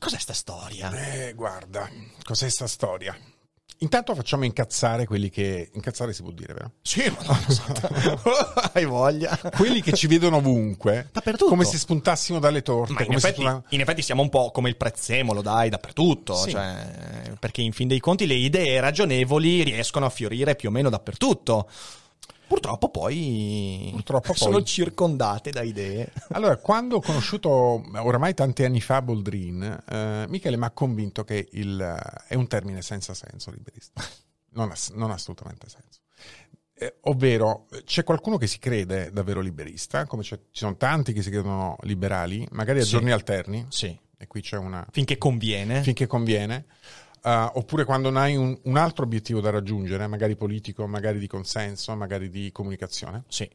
Cos'è sta storia? Eh, guarda, cos'è sta storia? Intanto facciamo incazzare quelli che... Incazzare si può dire, vero? Sì, ma Hai voglia. Quelli che ci vedono ovunque. Dappertutto. Come se spuntassimo dalle torte. Ma in effetti, tu- in effetti siamo un po' come il prezzemolo, dai, dappertutto. Sì. Cioè, perché in fin dei conti le idee ragionevoli riescono a fiorire più o meno dappertutto. Purtroppo poi, Purtroppo sono poi. circondate da idee. Allora, quando ho conosciuto oramai tanti anni fa Boldrin, eh, Michele mi ha convinto che il, eh, è un termine senza senso, liberista. Non ha, non assolutamente senso. Eh, ovvero, c'è qualcuno che si crede davvero liberista, come ci sono tanti che si credono liberali, magari a Sì. giorni alterni, Sì. e qui c'è una... Finché conviene. finché conviene, eh, oppure quando non hai un, un altro obiettivo da raggiungere, magari politico, magari di consenso, magari di comunicazione. Sì.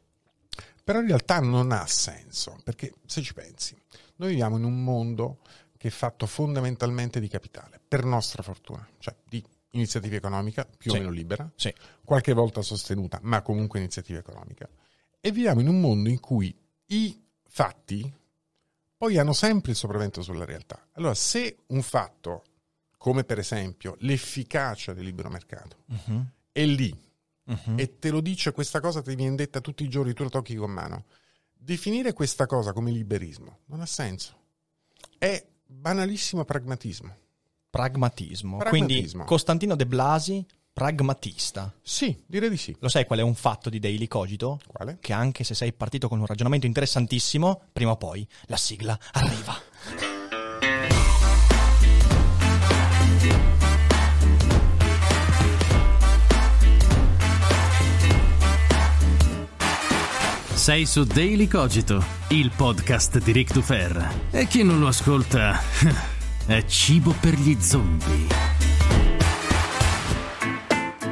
Però in realtà non ha senso, perché se ci pensi, noi viviamo in un mondo che è fatto fondamentalmente di capitale, per nostra fortuna, cioè di iniziativa economica più Sì. o meno libera, Sì. qualche volta sostenuta, ma comunque iniziativa economica. E viviamo in un mondo in cui i fatti poi hanno sempre il sopravvento sulla realtà. Allora, se un fatto, come per esempio l'efficacia del libero mercato, Mhm. è lì Mhm. e te lo dice questa cosa, ti viene detta tutti i giorni, tu la tocchi con mano, definire questa cosa come liberismo non ha senso. È banalissimo pragmatismo. Pragmatismo. Pragmatismo. Quindi Costantino De Blasi, pragmatista. Sì, direi di sì. Lo sai qual è un fatto di Daily Cogito? Quale? Che anche se sei partito con un ragionamento interessantissimo, prima o poi la sigla arriva. Sei su Daily Cogito, il podcast di Rick Dufer. E chi non lo ascolta è cibo per gli zombie.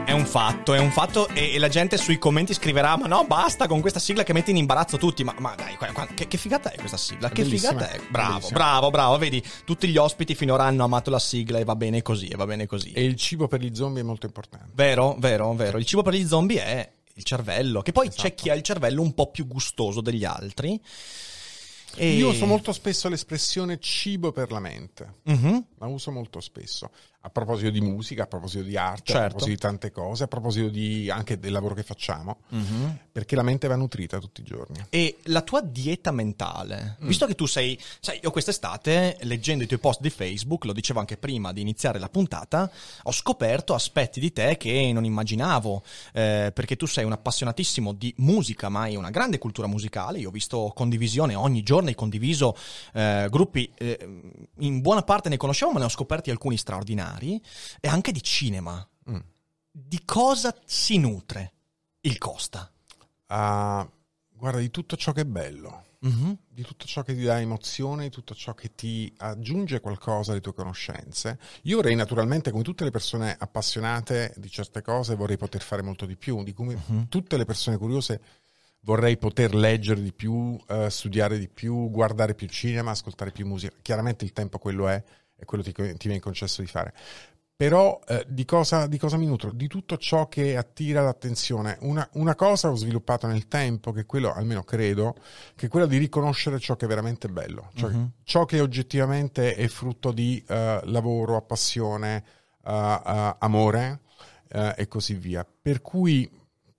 È un fatto, è un fatto e, e la gente sui commenti scriverà ma no basta con questa sigla che mette in imbarazzo tutti, ma, ma dai, qua- qua- che, che figata è questa sigla? Che Bellissima, figata è? Bravo, bellissima. bravo, bravo, vedi, tutti gli ospiti finora hanno amato la sigla e va bene così, e va bene così. E il cibo per gli zombie è molto importante. Vero, vero, vero. Il cibo per gli zombie è il cervello, che poi c'è Esatto. chi ha il cervello un po' più gustoso degli altri. E- Io uso molto spesso l'espressione cibo per la mente. Mhm. La uso molto spesso. A proposito di musica, a proposito di arte, Certo. a proposito di tante cose, a proposito di, anche del lavoro che facciamo, Mhm. perché la mente va nutrita tutti i giorni. E la tua dieta mentale, Mm. visto che tu sei, sai, io quest'estate, leggendo i tuoi post di Facebook, lo dicevo anche prima di iniziare la puntata, ho scoperto aspetti di te che non immaginavo, eh, perché tu sei un appassionatissimo di musica, ma hai una grande cultura musicale, io ho visto condivisione, ogni giorno hai condiviso eh, gruppi, eh, in buona parte ne conoscevo, ma ne ho scoperti alcuni straordinari, e anche di cinema. Mm. Di cosa si nutre il Costa? Ah, guarda, di tutto ciò che è bello, Mhm. di tutto ciò che ti dà emozione, di tutto ciò che ti aggiunge qualcosa alle tue conoscenze. Io vorrei naturalmente, come tutte le persone appassionate di certe cose, vorrei poter fare molto di più, di come Mhm. tutte le persone curiose vorrei poter leggere di più, eh, studiare di più, guardare più cinema, ascoltare più musica. Chiaramente il tempo quello è e quello ti, ti viene concesso di fare. Però eh, di, cosa, di cosa mi nutro? Di tutto ciò che attira l'attenzione. Una, una cosa ho sviluppato nel tempo, che è quello, almeno credo, che è quella di riconoscere ciò che è veramente bello, cioè Mhm. ciò che oggettivamente è frutto di eh, lavoro, passione, eh, eh, amore e così via. Per cui,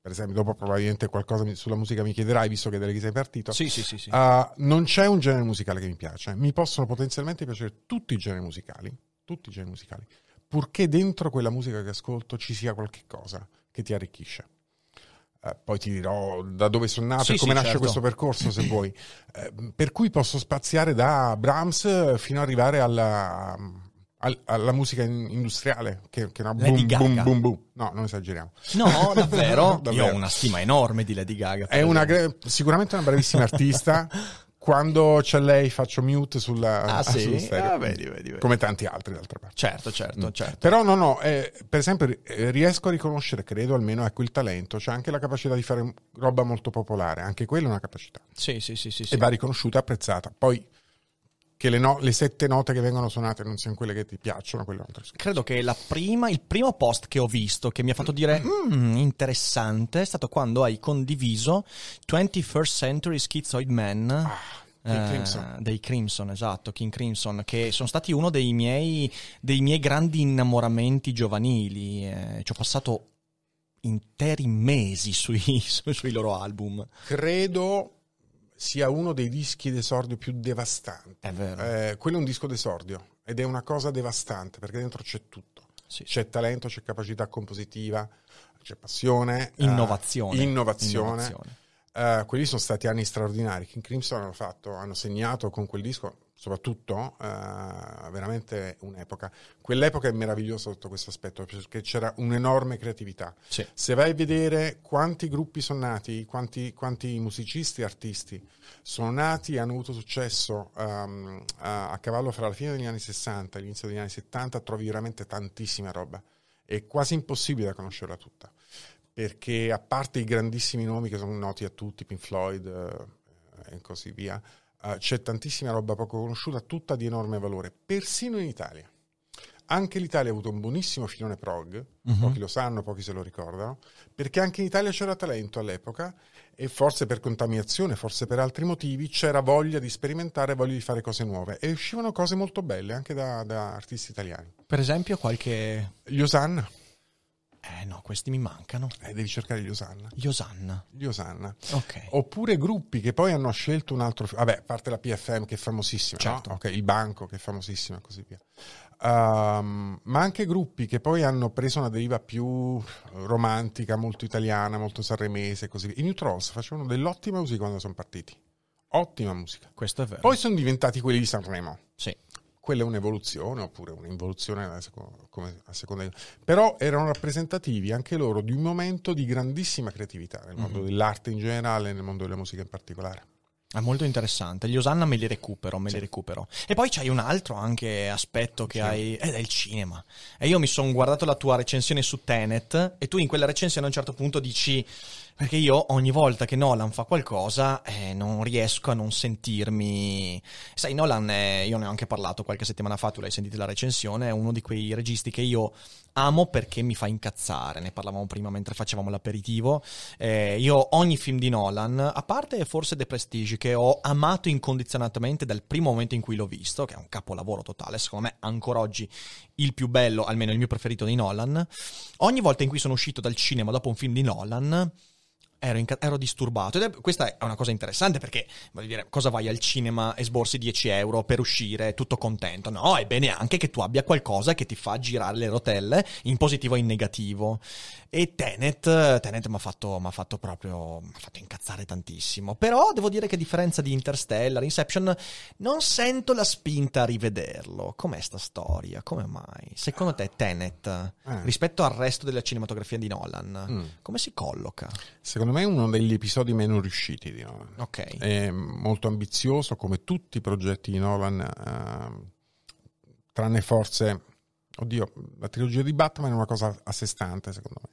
per esempio, dopo probabilmente qualcosa sulla musica mi chiederai, visto che da lì sei partito. Sì, sì, sì, sì. Uh, non c'è un genere musicale che mi piace. Mi possono potenzialmente piacere tutti i generi musicali, tutti i generi musicali, purché dentro quella musica che ascolto ci sia qualche cosa che ti arricchisce. Eh, poi ti dirò da dove sono nato Sì, e come sì, nasce certo. questo percorso, se vuoi. Eh, per cui posso spaziare da Brahms fino ad arrivare alla, al- alla musica in- industriale, che, che è una Lady boom, Gaga. boom, boom, boom. No, non esageriamo. No, davvero? Davvero. Io ho una stima enorme di Lady Gaga. È una, sicuramente una bravissima artista. Quando c'è lei faccio mute sulla, Ah, sì? sullo stereo. Ah, vedi, vedi, vedi. Come tanti altri d'altra parte. Certo, certo, certo. Però no, no, eh, per esempio eh, riesco a riconoscere, credo almeno, ecco il talento, c'è anche la capacità di fare roba molto popolare, anche quella è una capacità. Sì, sì, sì, sì. sì. E va riconosciuta apprezzata. Poi che le, no- le sette note che vengono suonate non siano quelle che ti piacciono, altro discorso. Credo che la prima, il primo post che ho visto che mi ha fatto dire "Mm, interessante è stato quando hai condiviso 21st Century Schizoid Man. King eh, Crimson. dei Crimson, esatto, King Crimson, che sono stati uno dei miei, dei miei grandi innamoramenti giovanili. eh, ci ho passato interi mesi sui, su- sui loro album. Credo sia uno dei dischi d'esordio più devastanti. È vero. Eh, quello è un disco d'esordio ed è una cosa devastante perché dentro c'è tutto. Sì. C'è talento, c'è capacità compositiva, c'è passione, eh, Innovazione. innovazione. Innovazione. Eh, quelli sono stati anni straordinari. King Crimson hanno, fatto, hanno segnato con quel disco, soprattutto, eh, veramente un'epoca. Quell'epoca è meravigliosa sotto questo aspetto, perché c'era un'enorme creatività. Sì. Se vai a vedere quanti gruppi sono nati, quanti, quanti musicisti e artisti sono nati e hanno avuto successo ehm, a, a cavallo fra la fine degli anni 60 e l'inizio degli anni 70, trovi veramente tantissima roba. È quasi impossibile da conoscerla tutta perché a parte i grandissimi nomi che sono noti a tutti, Pink Floyd eh, e così via, eh, c'è tantissima roba poco conosciuta, tutta di enorme valore, persino in Italia. Anche l'Italia ha avuto un buonissimo filone prog, pochi lo sanno, pochi se lo ricordano, perché anche in Italia c'era talento all'epoca e forse per contaminazione, forse per altri motivi, c'era voglia di sperimentare, voglia di fare cose nuove e uscivano cose molto belle anche da, da artisti italiani. Per esempio, qualche. Gli Osanna, Eh no, questi mi mancano. eh, devi cercare gli Osanna. Gli Osanna. Gli Osanna. Ok. Oppure gruppi che poi hanno scelto un altro. Vabbè, a parte la PFM che è famosissima, no? Certo. Ok, il banco che è famosissimo e così via. Ehm, ma anche gruppi che poi hanno preso una deriva più romantica, molto italiana, molto sanremese e così via. I New Trolls facevano dell'ottima musica quando sono partiti. Ottima musica. Questo è vero. Poi sono diventati quelli di Sanremo. sì. Quella è un'evoluzione oppure un'involuzione a seconda di... Però erano rappresentativi anche loro di un momento di grandissima creatività nel mondo dell'arte in generale e nel mondo della musica in particolare. È molto interessante. Gli Osanna me li recupero, me li recupero. E poi c'hai un altro anche aspetto che hai. Ed è il cinema. E io mi sono guardato la tua recensione su Tenet. E tu in quella recensione a un certo punto dici. Perché io ogni volta che Nolan fa qualcosa eh, non riesco a non sentirmi. Sai, Nolan, è- io ne ho anche parlato qualche settimana fa, tu l'hai sentita la recensione, è uno di quei registi che io amo perché mi fa incazzare. Ne parlavamo prima mentre facevamo l'aperitivo. Eh, io ogni film di Nolan, a parte forse The Prestige, che ho amato incondizionatamente dal primo momento in cui l'ho visto, che è un capolavoro totale, secondo me ancora oggi il più bello, almeno il mio preferito di Nolan. Ogni volta in cui sono uscito dal cinema dopo un film di Nolan. Ero, inca- ero disturbato. Ed è, questa è una cosa interessante perché voglio dire cosa vai al cinema e sborsi 10 euro per uscire tutto contento? No è bene anche che tu abbia qualcosa che ti fa girare le rotelle in positivo e in negativo. E Tenet Tenet mi ha fatto, fatto proprio m'ha fatto incazzare tantissimo. Però devo dire che a differenza di Interstellar Inception non sento la spinta a rivederlo. Com'è sta storia? Come mai? Secondo te Tenet Eh. rispetto al resto della cinematografia di Nolan come si colloca? Secondo me è uno degli episodi meno riusciti di Nolan. ok È molto ambizioso come tutti i progetti di Nolan, ehm, tranne forse, oddio, la trilogia di Batman è una cosa a sé stante secondo me.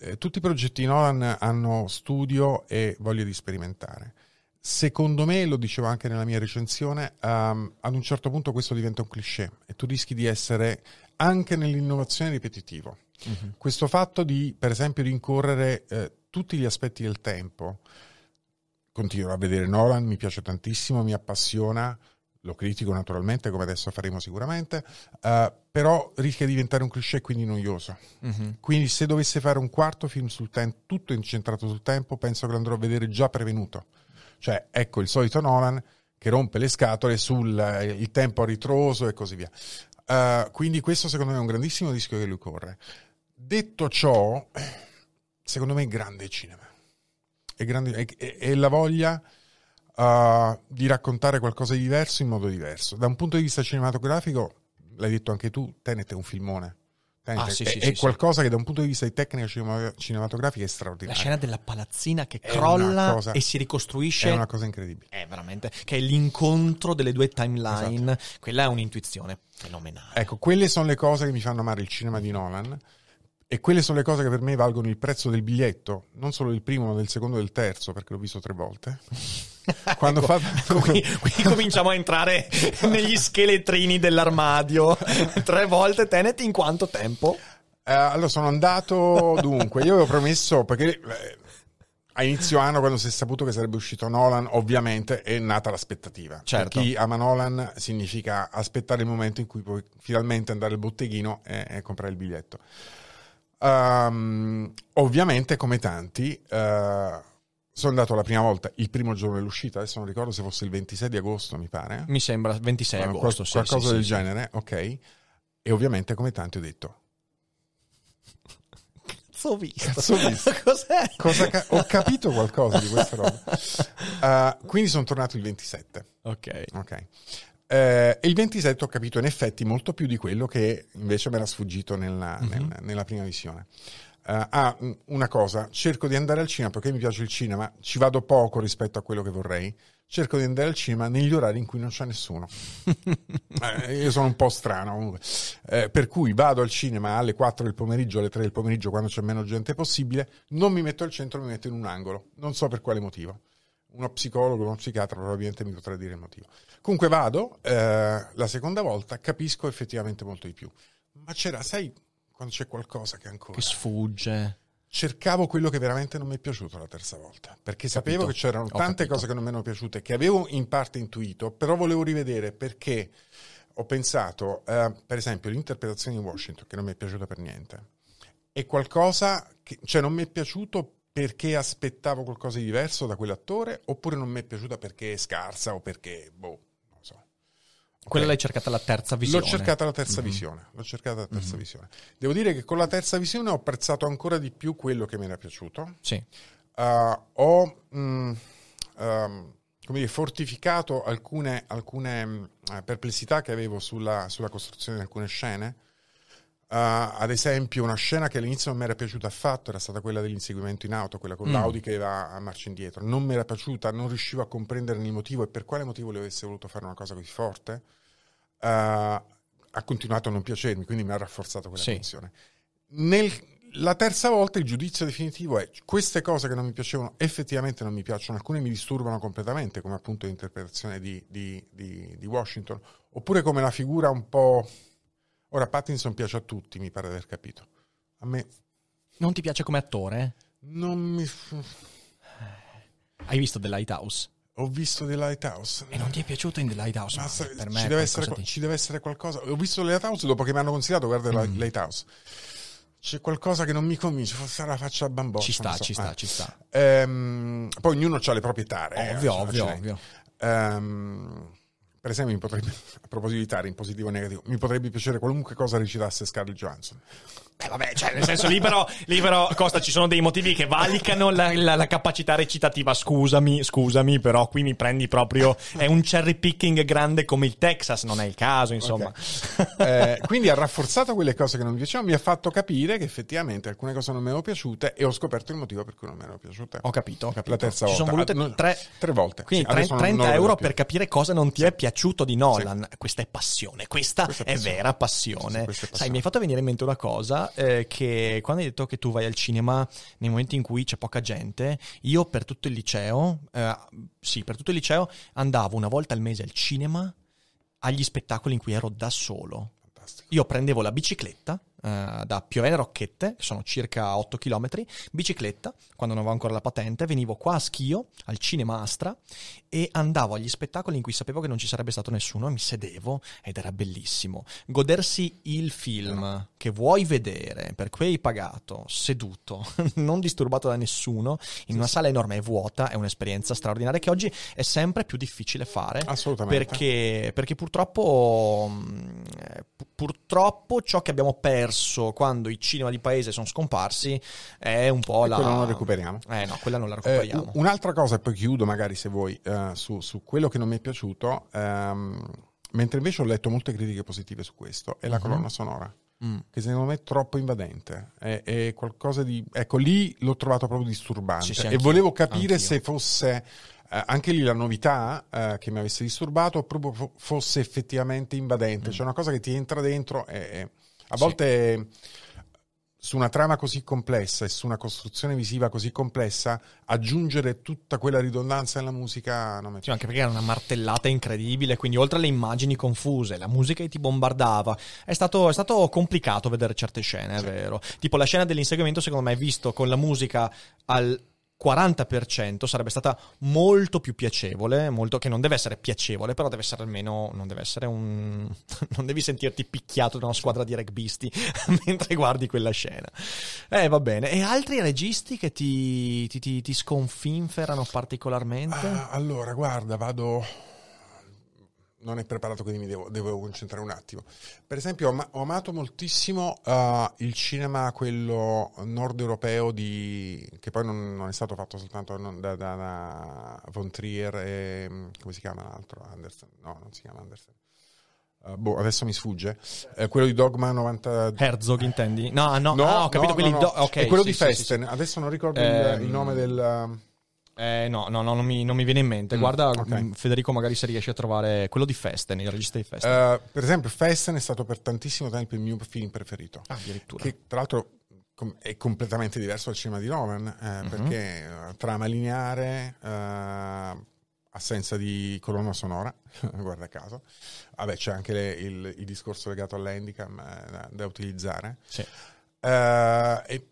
Eh, tutti i progetti di Nolan hanno studio e voglia di sperimentare. Secondo me, lo dicevo anche nella mia recensione, ehm, ad un certo punto questo diventa un cliché e tu rischi di essere anche nell'innovazione ripetitivo. Questo fatto di, per esempio, rincorrere eh, tutti gli aspetti del tempo, continuo a vedere Nolan, mi piace tantissimo, mi appassiona, lo critico naturalmente, come adesso faremo sicuramente, eh, però rischia di diventare un cliché quindi noioso. Quindi se dovesse fare un quarto film sul tempo, tutto incentrato sul tempo, penso che lo andrò a vedere già prevenuto. Cioè, ecco il solito Nolan che rompe le scatole sul eh, il tempo a ritroso e così via. Eh, quindi questo secondo me è un grandissimo rischio che lui corre. Detto ciò, secondo me è grande il cinema. È, grande, è, è- la voglia uh, di raccontare qualcosa di diverso in modo diverso. Da un punto di vista cinematografico, l'hai detto anche tu, Tenet è un filmone. Ah, sì, è, sì, è sì, qualcosa che da un punto di vista di tecnica cinema- cinematografica è La straordinario. scena della palazzina che È crolla cosa- e si ricostruisce È una cosa incredibile. è veramente che è l'incontro delle due timeline. Quella è un'intuizione fenomenale. Ecco, quelle sono le cose che mi fanno amare il cinema di Nolan. E quelle sono le cose che per me valgono il prezzo del biglietto, non solo del primo, ma del secondo e del terzo, perché l'ho visto tre volte. Quando Ecco, fa- qui, qui cominciamo a entrare negli scheletrini dell'armadio. Tre volte Tenet in quanto tempo? Eh, allora sono andato dunque, io avevo promesso perché eh, a inizio anno quando si è saputo che sarebbe uscito Nolan, ovviamente è nata l'aspettativa. Certo. Per chi ama Nolan significa aspettare il momento in cui puoi finalmente andare al botteghino e, e comprare il biglietto. Ehm, ovviamente come tanti eh, sono andato la prima volta il primo giorno dell'uscita, adesso non ricordo se fosse il 26 di agosto, mi pare. Mi sembra 26 Eh, agosto. qual- sì, qualcosa sì, del sì, genere, ok. E ovviamente come tanti ho detto, Cazzo ho visto. Cazzo ho visto. Cos'è? Cosa ca- ho capito qualcosa di questa roba. Uh, quindi sono tornato il 27. Ok. Ok. Eh, e il 27 ho capito in effetti molto più di quello che invece mi era sfuggito nella, nel- nella prima visione. Eh, ah, una cosa, cerco di andare al cinema perché mi piace il cinema, ci vado poco rispetto a quello che vorrei. Cerco di andare al cinema negli orari in cui non c'è nessuno. Eh, io sono un po' strano comunque. Eh, per cui vado al cinema alle 4 del pomeriggio, alle 3 del pomeriggio, quando c'è meno gente possibile. Non mi metto al centro, mi metto in un angolo. Non so per quale motivo. Uno psicologo, uno psichiatra probabilmente mi potrà dire il motivo. Comunque vado, eh, la seconda volta capisco effettivamente molto di più. Ma c'era, sai, quando c'è qualcosa che ancora... Che sfugge. Cercavo quello che veramente non mi è piaciuto la terza volta, perché sapevo Capito. che c'erano tante cose che non mi erano piaciute, che avevo in parte intuito, però volevo rivedere perché ho pensato, eh, per esempio, l'interpretazione di Washington, che non mi è piaciuta per niente, è qualcosa che, cioè non mi è piaciuto perché aspettavo qualcosa di diverso da quell'attore, oppure non mi è piaciuta perché è scarsa o perché, boh, non so. Quella Ok. l'hai cercata alla terza visione. L'ho cercata la terza Mhm. visione. L'ho cercata la terza visione. Devo dire che con la terza visione ho apprezzato ancora di più quello che mi era piaciuto. Sì. Uh, ho mm, um, come dire, fortificato alcune, alcune eh, perplessità che avevo sulla, sulla costruzione di alcune scene. Uh, ad esempio, una scena che all'inizio non mi era piaciuta affatto era stata quella dell'inseguimento in auto, quella con Mm. l'Audi che va a marcia indietro. Non mi era piaciuta, non riuscivo a comprendere il motivo e per quale motivo le avesse voluto fare una cosa così forte. Uh, ha continuato a non piacermi, quindi mi ha rafforzato quella Sì. tensione. Nel- la terza volta il giudizio definitivo è queste cose che non mi piacevano effettivamente non mi piacciono, alcune mi disturbano completamente, come appunto l'interpretazione di, di- di- di Washington, oppure come la figura un po'... Ora Pattinson piace a tutti, mi pare di aver capito. A me Non ti piace come attore? non mi... Hai visto The Lighthouse? Ho visto The Lighthouse. E non ti è piaciuto in The Lighthouse? Ma sa- per me ci, deve essere, qualcosa di- ci deve essere qualcosa. Ho visto The Lighthouse dopo che mi hanno consigliato, guarda The Mm. Lighthouse. C'è qualcosa che non mi convince, forse la faccia a bamboccia. Ci sta, so. ci sta, Eh. ci sta. Ehm, poi ognuno ha le proprie tare. eh, Ovvio, ovvio, ovvio. Ehm, per esempio, mi potrebbe, a proposito di tare, in positivo o negativo, mi potrebbe piacere qualunque cosa recitasse Scarlett Johansson. Eh vabbè, cioè nel senso libero, libero Costa, ci sono dei motivi che valicano la, la- la capacità recitativa. Scusami, scusami, però qui mi prendi proprio. È un cherry picking grande come il Texas, non è il caso, insomma. Eh, quindi ha rafforzato quelle cose che non mi piacevano, mi ha fatto capire che effettivamente alcune cose non mi erano piaciute e ho scoperto il motivo per cui non mi erano piaciute. Ho capito, ho capito. La terza Ci volta. sono volute Ah, tre, tre volte. Quindi Sì, adesso 30, non- non 30 lo vedo euro per capire cosa non ti è piaciuto di Nolan. Questa è passione, questa, Questa è è, passione. vera passione. Sì, sì, è Sai, passione. mi hai fatto venire in mente una cosa, eh, che quando hai detto che tu vai al cinema nei momenti in cui c'è poca gente, io per tutto il liceo, eh, sì, per tutto il liceo andavo una volta al mese al cinema agli spettacoli in cui ero da solo. Fantastico. Io prendevo la bicicletta eh, da Piovene Rocchette, che sono circa 8 km, bicicletta, quando non avevo ancora la patente, venivo qua a Schio, al cinema Astra, e andavo agli spettacoli in cui sapevo che non ci sarebbe stato nessuno e mi sedevo ed era bellissimo. Godersi il film che vuoi vedere, per cui hai pagato, seduto, non disturbato da nessuno, in una sala enorme e vuota, è un'esperienza straordinaria che oggi è sempre più difficile fare. Assolutamente. Perché, perché purtroppo, mh, eh, pu- purtroppo ciò che abbiamo perso quando i cinema di paese sono scomparsi è un po' E la... quello non lo recuperiamo. Eh no, quella non la Eh, recuperiamo. u- un'altra cosa, e poi chiudo magari se vuoi, eh, su, su quello che non mi è piaciuto, ehm, mentre invece ho letto molte critiche positive su questo, è la Mhm. colonna sonora. Mm. che secondo me è troppo invadente. È, è qualcosa di... Ecco, lì l'ho trovato proprio disturbante. Sì, sì, e volevo capire Anch'io. se fosse... eh, anche lì la novità eh, che mi avesse disturbato o proprio fo- fosse effettivamente invadente. C'è una cosa che ti entra dentro e a. Sì. volte su una trama così complessa e su una costruzione visiva così complessa aggiungere tutta quella ridondanza nella musica non mi Sì, anche perché era una martellata incredibile, quindi oltre alle immagini confuse, la musica che ti bombardava, è stato, è stato complicato vedere certe scene, è vero. Tipo la scena dell'inseguimento, secondo me, visto con la musica al 40% sarebbe stata molto più piacevole, molto, che non deve essere piacevole, però deve essere almeno, non deve essere un... non devi sentirti picchiato da una squadra di rugbisti mentre guardi quella scena. Eh, va bene. E altri registi che ti, ti, ti, ti sconfinferano particolarmente? Ah, allora, guarda, vado. Non è preparato, quindi mi devo, devo concentrare un attimo. Per esempio, ho, ama- ho amato moltissimo eh, il cinema, quello nord europeo, di... che poi non, non è stato fatto soltanto non- da, da- da Von Trier e. mm, come si chiama l'altro? Andersen? No, non si chiama Andersen. Eh, boh, adesso mi sfugge. Eh, quello di Dogma 90. Herzog intendi? No, no, No, ah, ho capito no, no, do- no. ok, è quello sì, di sì, sì, Festen. Adesso non ricordo il- Ehm, il, nome del. Eh, no, no, no, non mi, non mi viene in mente. Mm, Guarda, ok. mh, Federico, magari se riesci a trovare quello di Festen, il regista di Festen. Eh, per esempio, Festen è stato per tantissimo tempo il mio film preferito. ah, addirittura. Che tra l'altro com- è completamente diverso dal cinema di Nolan, eh, Mhm. perché eh, trama lineare, eh, assenza di colonna sonora, guarda caso. Vabbè, c'è anche le- il, il discorso legato all'handicam eh, da, da utilizzare. Sì. E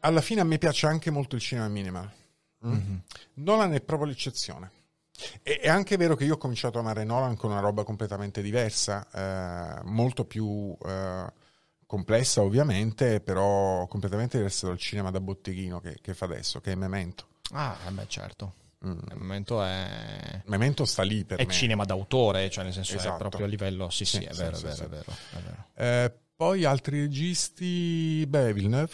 alla fine a me piace anche molto il cinema minimal. Mm? Mhm. Nolan è proprio l'eccezione. E- È anche vero che io ho cominciato a amare Nolan con una roba completamente diversa, eh, molto più eh, complessa ovviamente, però completamente diversa dal cinema da botteghino che, che fa adesso, che è Memento. Ah, eh beh, certo. Mm. Al momento è... Memento sta lì per È me. cinema d'autore, cioè nel senso è Esatto. proprio a livello... Sì, sì, Sì, è vero, sì, è vero, sì. è vero, è vero. Eh, poi altri registi, beh, Villeneuve.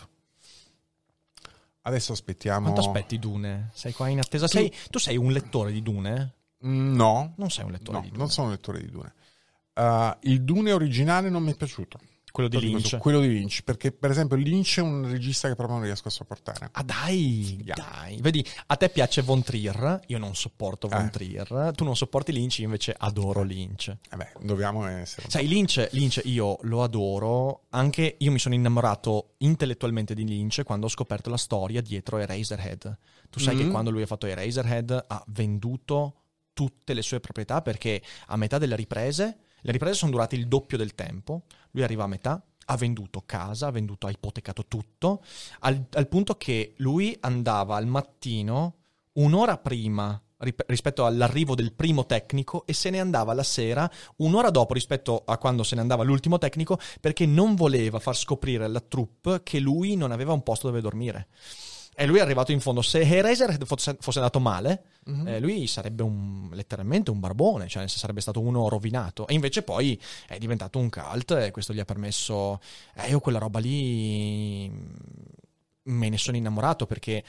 Adesso aspettiamo. Quanto aspetti Dune? Sei qua in attesa? Sei, tu sei un lettore di Dune? Mm, No, Non sei un lettore no di Dune. non sono lettore di Dune. Uh, il Dune originale non mi è piaciuto. Quello di Lynch. su- Quello di Lynch, perché per esempio Lynch è un regista che proprio non riesco a sopportare. Ah dai, Yeah. dai. Vedi, a te piace Von Trier, io non sopporto Von Eh. Trier, tu non sopporti Lynch, io invece adoro Lynch. Vabbè, dobbiamo essere... Sai, Lynch, Lynch io lo adoro, anche io mi sono innamorato intellettualmente di Lynch quando ho scoperto la storia dietro Eraserhead. Tu sai che Mm. quando lui ha fatto Eraserhead ha venduto tutte le sue proprietà perché a metà delle riprese, le riprese sono durate il doppio del tempo, lui arriva a metà, ha venduto casa, ha venduto, ha ipotecato tutto, al, al punto che lui andava al mattino un'ora prima rispetto all'arrivo del primo tecnico e se ne andava la sera un'ora dopo rispetto a quando se ne andava l'ultimo tecnico perché non voleva far scoprire alla troupe che lui non aveva un posto dove dormire. E lui è arrivato in fondo. Se Eraser fosse, andato male, Mhm. eh, lui sarebbe un, letteralmente un barbone, cioè sarebbe stato uno rovinato. E invece poi è diventato un cult e questo gli ha permesso... Eh, io quella roba lì mm, me ne sono innamorato perché,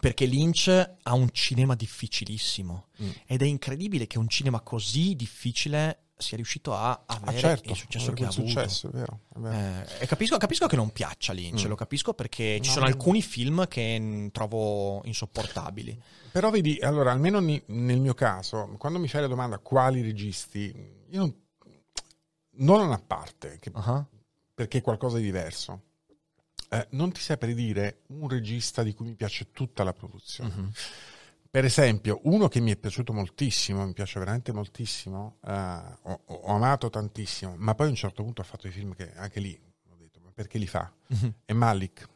perché Lynch ha un cinema difficilissimo. Mm. Ed è incredibile che un cinema così difficile sia riuscito a Ah, avere certo, il successo che ha avuto. successo, è vero. è vero. Eh, e capisco, capisco che non piaccia Lynch, Mm. lo capisco perché ci No, sono no. alcuni film che trovo insopportabili. Però vedi, allora, almeno ni- nel mio caso, quando mi fai la domanda quali registi, io non, non a parte, che- Ah, perché è qualcosa di diverso. Eh, non ti saprei dire un regista di cui mi piace tutta la produzione. mhm. Per esempio, uno che mi è piaciuto moltissimo, mi piace veramente moltissimo, eh, ho, ho amato tantissimo, ma poi a un certo punto ha fatto i film che anche lì ho detto, ma perché li fa? Mhm. È Malik.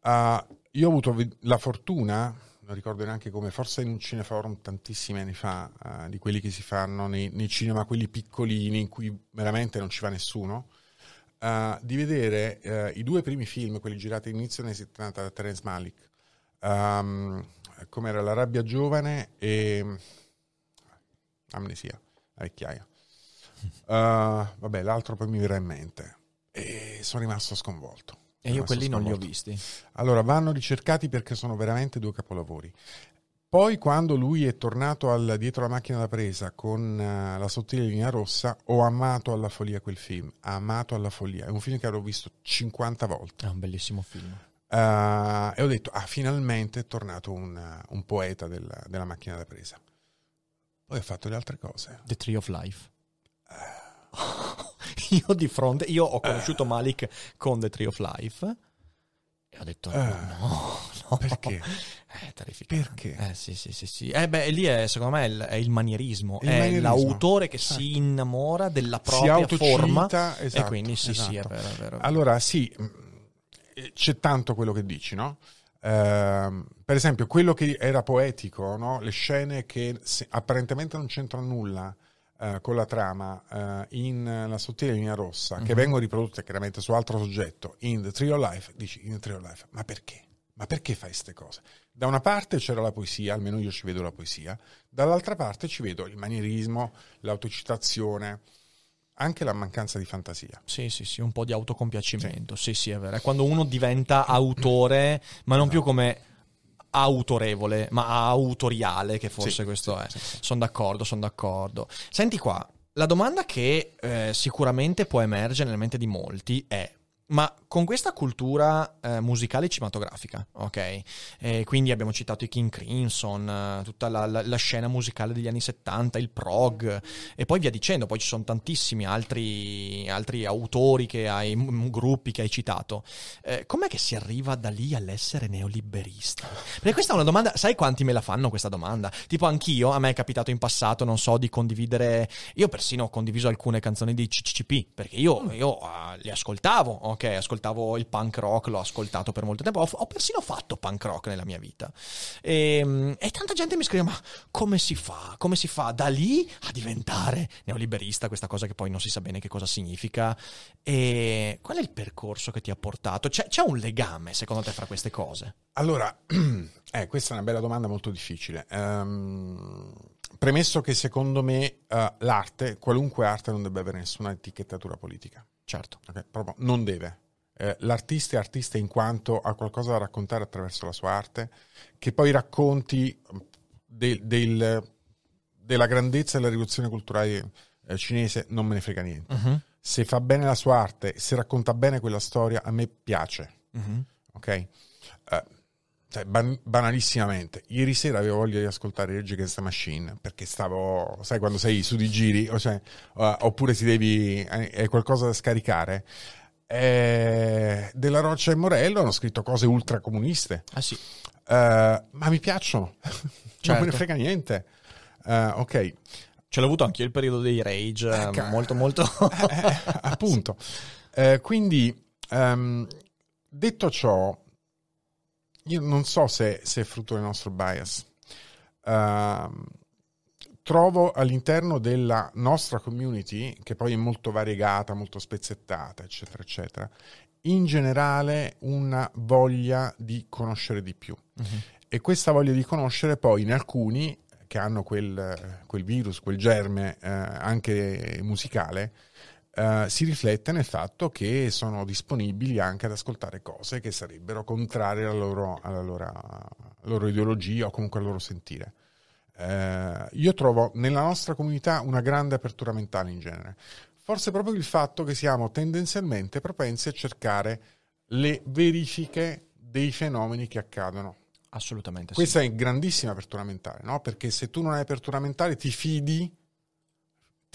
Ah, io ho avuto la fortuna, non ricordo neanche come, forse in un cineforum tantissimi anni fa, ah, di quelli che si fanno nei, nei cinema, quelli piccolini, in cui veramente non ci va nessuno, ah, di vedere eh, i due primi film, quelli girati all'inizio negli 70 da Terence Malik, um, come era La rabbia giovane e Amnesia, la vecchiaia. Uh, vabbè, l'altro poi mi verrà in mente e sono rimasto sconvolto. E io quelli non li ho sconvolto. visti. Allora, vanno ricercati perché sono veramente due capolavori. Poi quando lui è tornato al, dietro la macchina da presa con uh, la sottile linea rossa, ho amato alla follia quel film, amato alla follia. È un film che avevo visto 50 volte. È un bellissimo film. Uh, e ho detto, ah, finalmente è tornato un, un poeta della, della, macchina da presa. Poi ho fatto le altre cose. The Tree of Life. io di fronte, io ho conosciuto Malik con The Tree of Life e ho detto uh, no, no. Perché? È terrificante. Perché? Eh sì, sì, sì, sì. Eh beh, lì è, secondo me è il, è il manierismo. Il è manierismo. l'autore che certo. si innamora della propria forma. Esatto, e quindi sì, esatto. sì, è vero, è vero, è vero. Allora, sì, c'è tanto quello che dici, no? Uh, per esempio, quello che era poetico, no? le scene che se, apparentemente non c'entrano nulla uh, con la trama uh, in La sottile linea rossa, uh-huh. che mhm. vengono riprodotte chiaramente su altro soggetto in The Tree of Life, dici in The Tree of Life, ma perché? Ma perché fai queste cose? Da una parte c'era la poesia, almeno io ci vedo la poesia, dall'altra parte ci vedo il manierismo, l'autocitazione, anche la mancanza di fantasia. Sì, sì, sì, un po' di autocompiacimento. Sì, sì, sì è vero. È quando uno diventa autore, ma non no. più come autorevole, ma autoriale, che forse sì, questo sì, è. Sono d'accordo, sono d'accordo. Senti qua, la domanda che eh, sicuramente può emergere nella mente di molti è ma con questa cultura eh, musicale cinematografica, ok? E quindi abbiamo citato i King Crimson, eh, tutta la, la, la, scena musicale degli anni 70, il prog e poi via dicendo, poi ci sono tantissimi altri, altri autori che hai, m- gruppi che hai citato. Eh, com'è che si arriva da lì all'essere neoliberisti? Perché questa è una domanda, sai quanti me la fanno questa domanda? Tipo anch'io, a me è capitato in passato, non so, di condividere, io persino ho condiviso alcune canzoni di CCP, perché io, io uh, le ascoltavo, ok? ok, ascoltavo il punk rock, l'ho ascoltato per molto tempo, ho, ho persino fatto punk rock nella mia vita. E, ehm, e, tanta gente mi scrive, ma come si fa? Come si fa da lì a diventare neoliberista, questa cosa che poi non si sa bene che cosa significa? E qual è il percorso che ti ha portato? C'è, c'è un legame, secondo te, fra queste cose? Allora, eh, questa è una bella domanda molto difficile. Um, premesso che secondo me uh, l'arte, qualunque arte, non debba avere nessuna etichettatura politica. Certo. Okay, proprio non deve. Eh, l'artista è artista in quanto ha qualcosa da raccontare attraverso la sua arte, che poi racconti del, del, della grandezza della rivoluzione culturale eh, cinese, non me ne frega niente. Uh-huh. Se fa bene la sua arte, se racconta bene quella storia, a me piace. Uh-huh. Ok? Uh, cioè, ban- banalissimamente, ieri sera avevo voglia di ascoltare Rage Against the Machine perché stavo, sai, quando sei su di giri, o cioè, uh, oppure si devi, hai qualcosa da scaricare. Eh, della Roccia e Morello hanno scritto cose ultracomuniste. Ah sì. Uh, ma mi piacciono, certo. non me ne certo. frega niente. Uh, ok. Ce l'ho avuto anche io il periodo dei Rage, eh, molto molto... eh, appunto. Sì. quindi, um, detto ciò, io non so se, se è frutto del nostro bias. Uh, trovo all'interno della nostra community, che poi è molto variegata, molto spezzettata, eccetera, eccetera, in generale una voglia di conoscere di più. Uh-huh. E questa voglia di conoscere poi in alcuni che hanno quel, quel virus, quel germe eh, anche musicale, Uh, si riflette nel fatto che sono disponibili anche ad ascoltare cose che sarebbero contrarie alla loro, alla loro, alla loro ideologia o comunque al loro sentire. Uh, io trovo nella nostra comunità una grande apertura mentale in genere. Forse proprio il fatto che siamo tendenzialmente propensi a cercare le verifiche dei fenomeni che accadono. Assolutamente. Questa sì. è grandissima apertura mentale, no? Perché se tu non hai apertura mentale ti fidi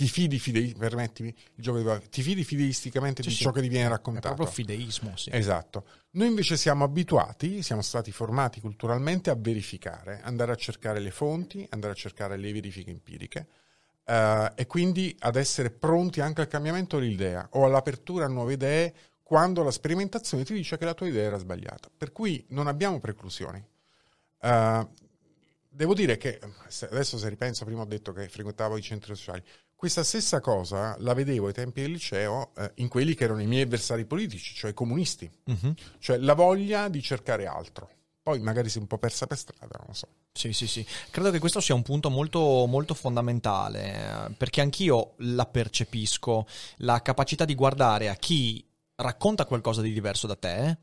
ti fidi, fidei, permettimi, il gioco ti fidi fideisticamente sì, di sì. ciò che ti viene raccontato. È proprio fideismo, sì. Esatto. Noi invece siamo abituati, siamo stati formati culturalmente a verificare, andare a cercare le fonti, andare a cercare le verifiche empiriche uh, e quindi ad essere pronti anche al cambiamento dell'idea o all'apertura a nuove idee quando la sperimentazione ti dice che la tua idea era sbagliata. Per cui non abbiamo preclusioni. Uh, devo dire che adesso se ripenso, prima ho detto che frequentavo i centri sociali, questa stessa cosa la vedevo ai tempi del liceo eh, in quelli che erano i miei avversari politici, cioè i comunisti, uh-huh. cioè la voglia di cercare altro. Poi magari si è un po' persa per strada, non lo so. Sì, sì, sì. Credo che questo sia un punto molto, molto fondamentale, eh, perché anch'io la percepisco, la capacità di guardare a chi racconta qualcosa di diverso da te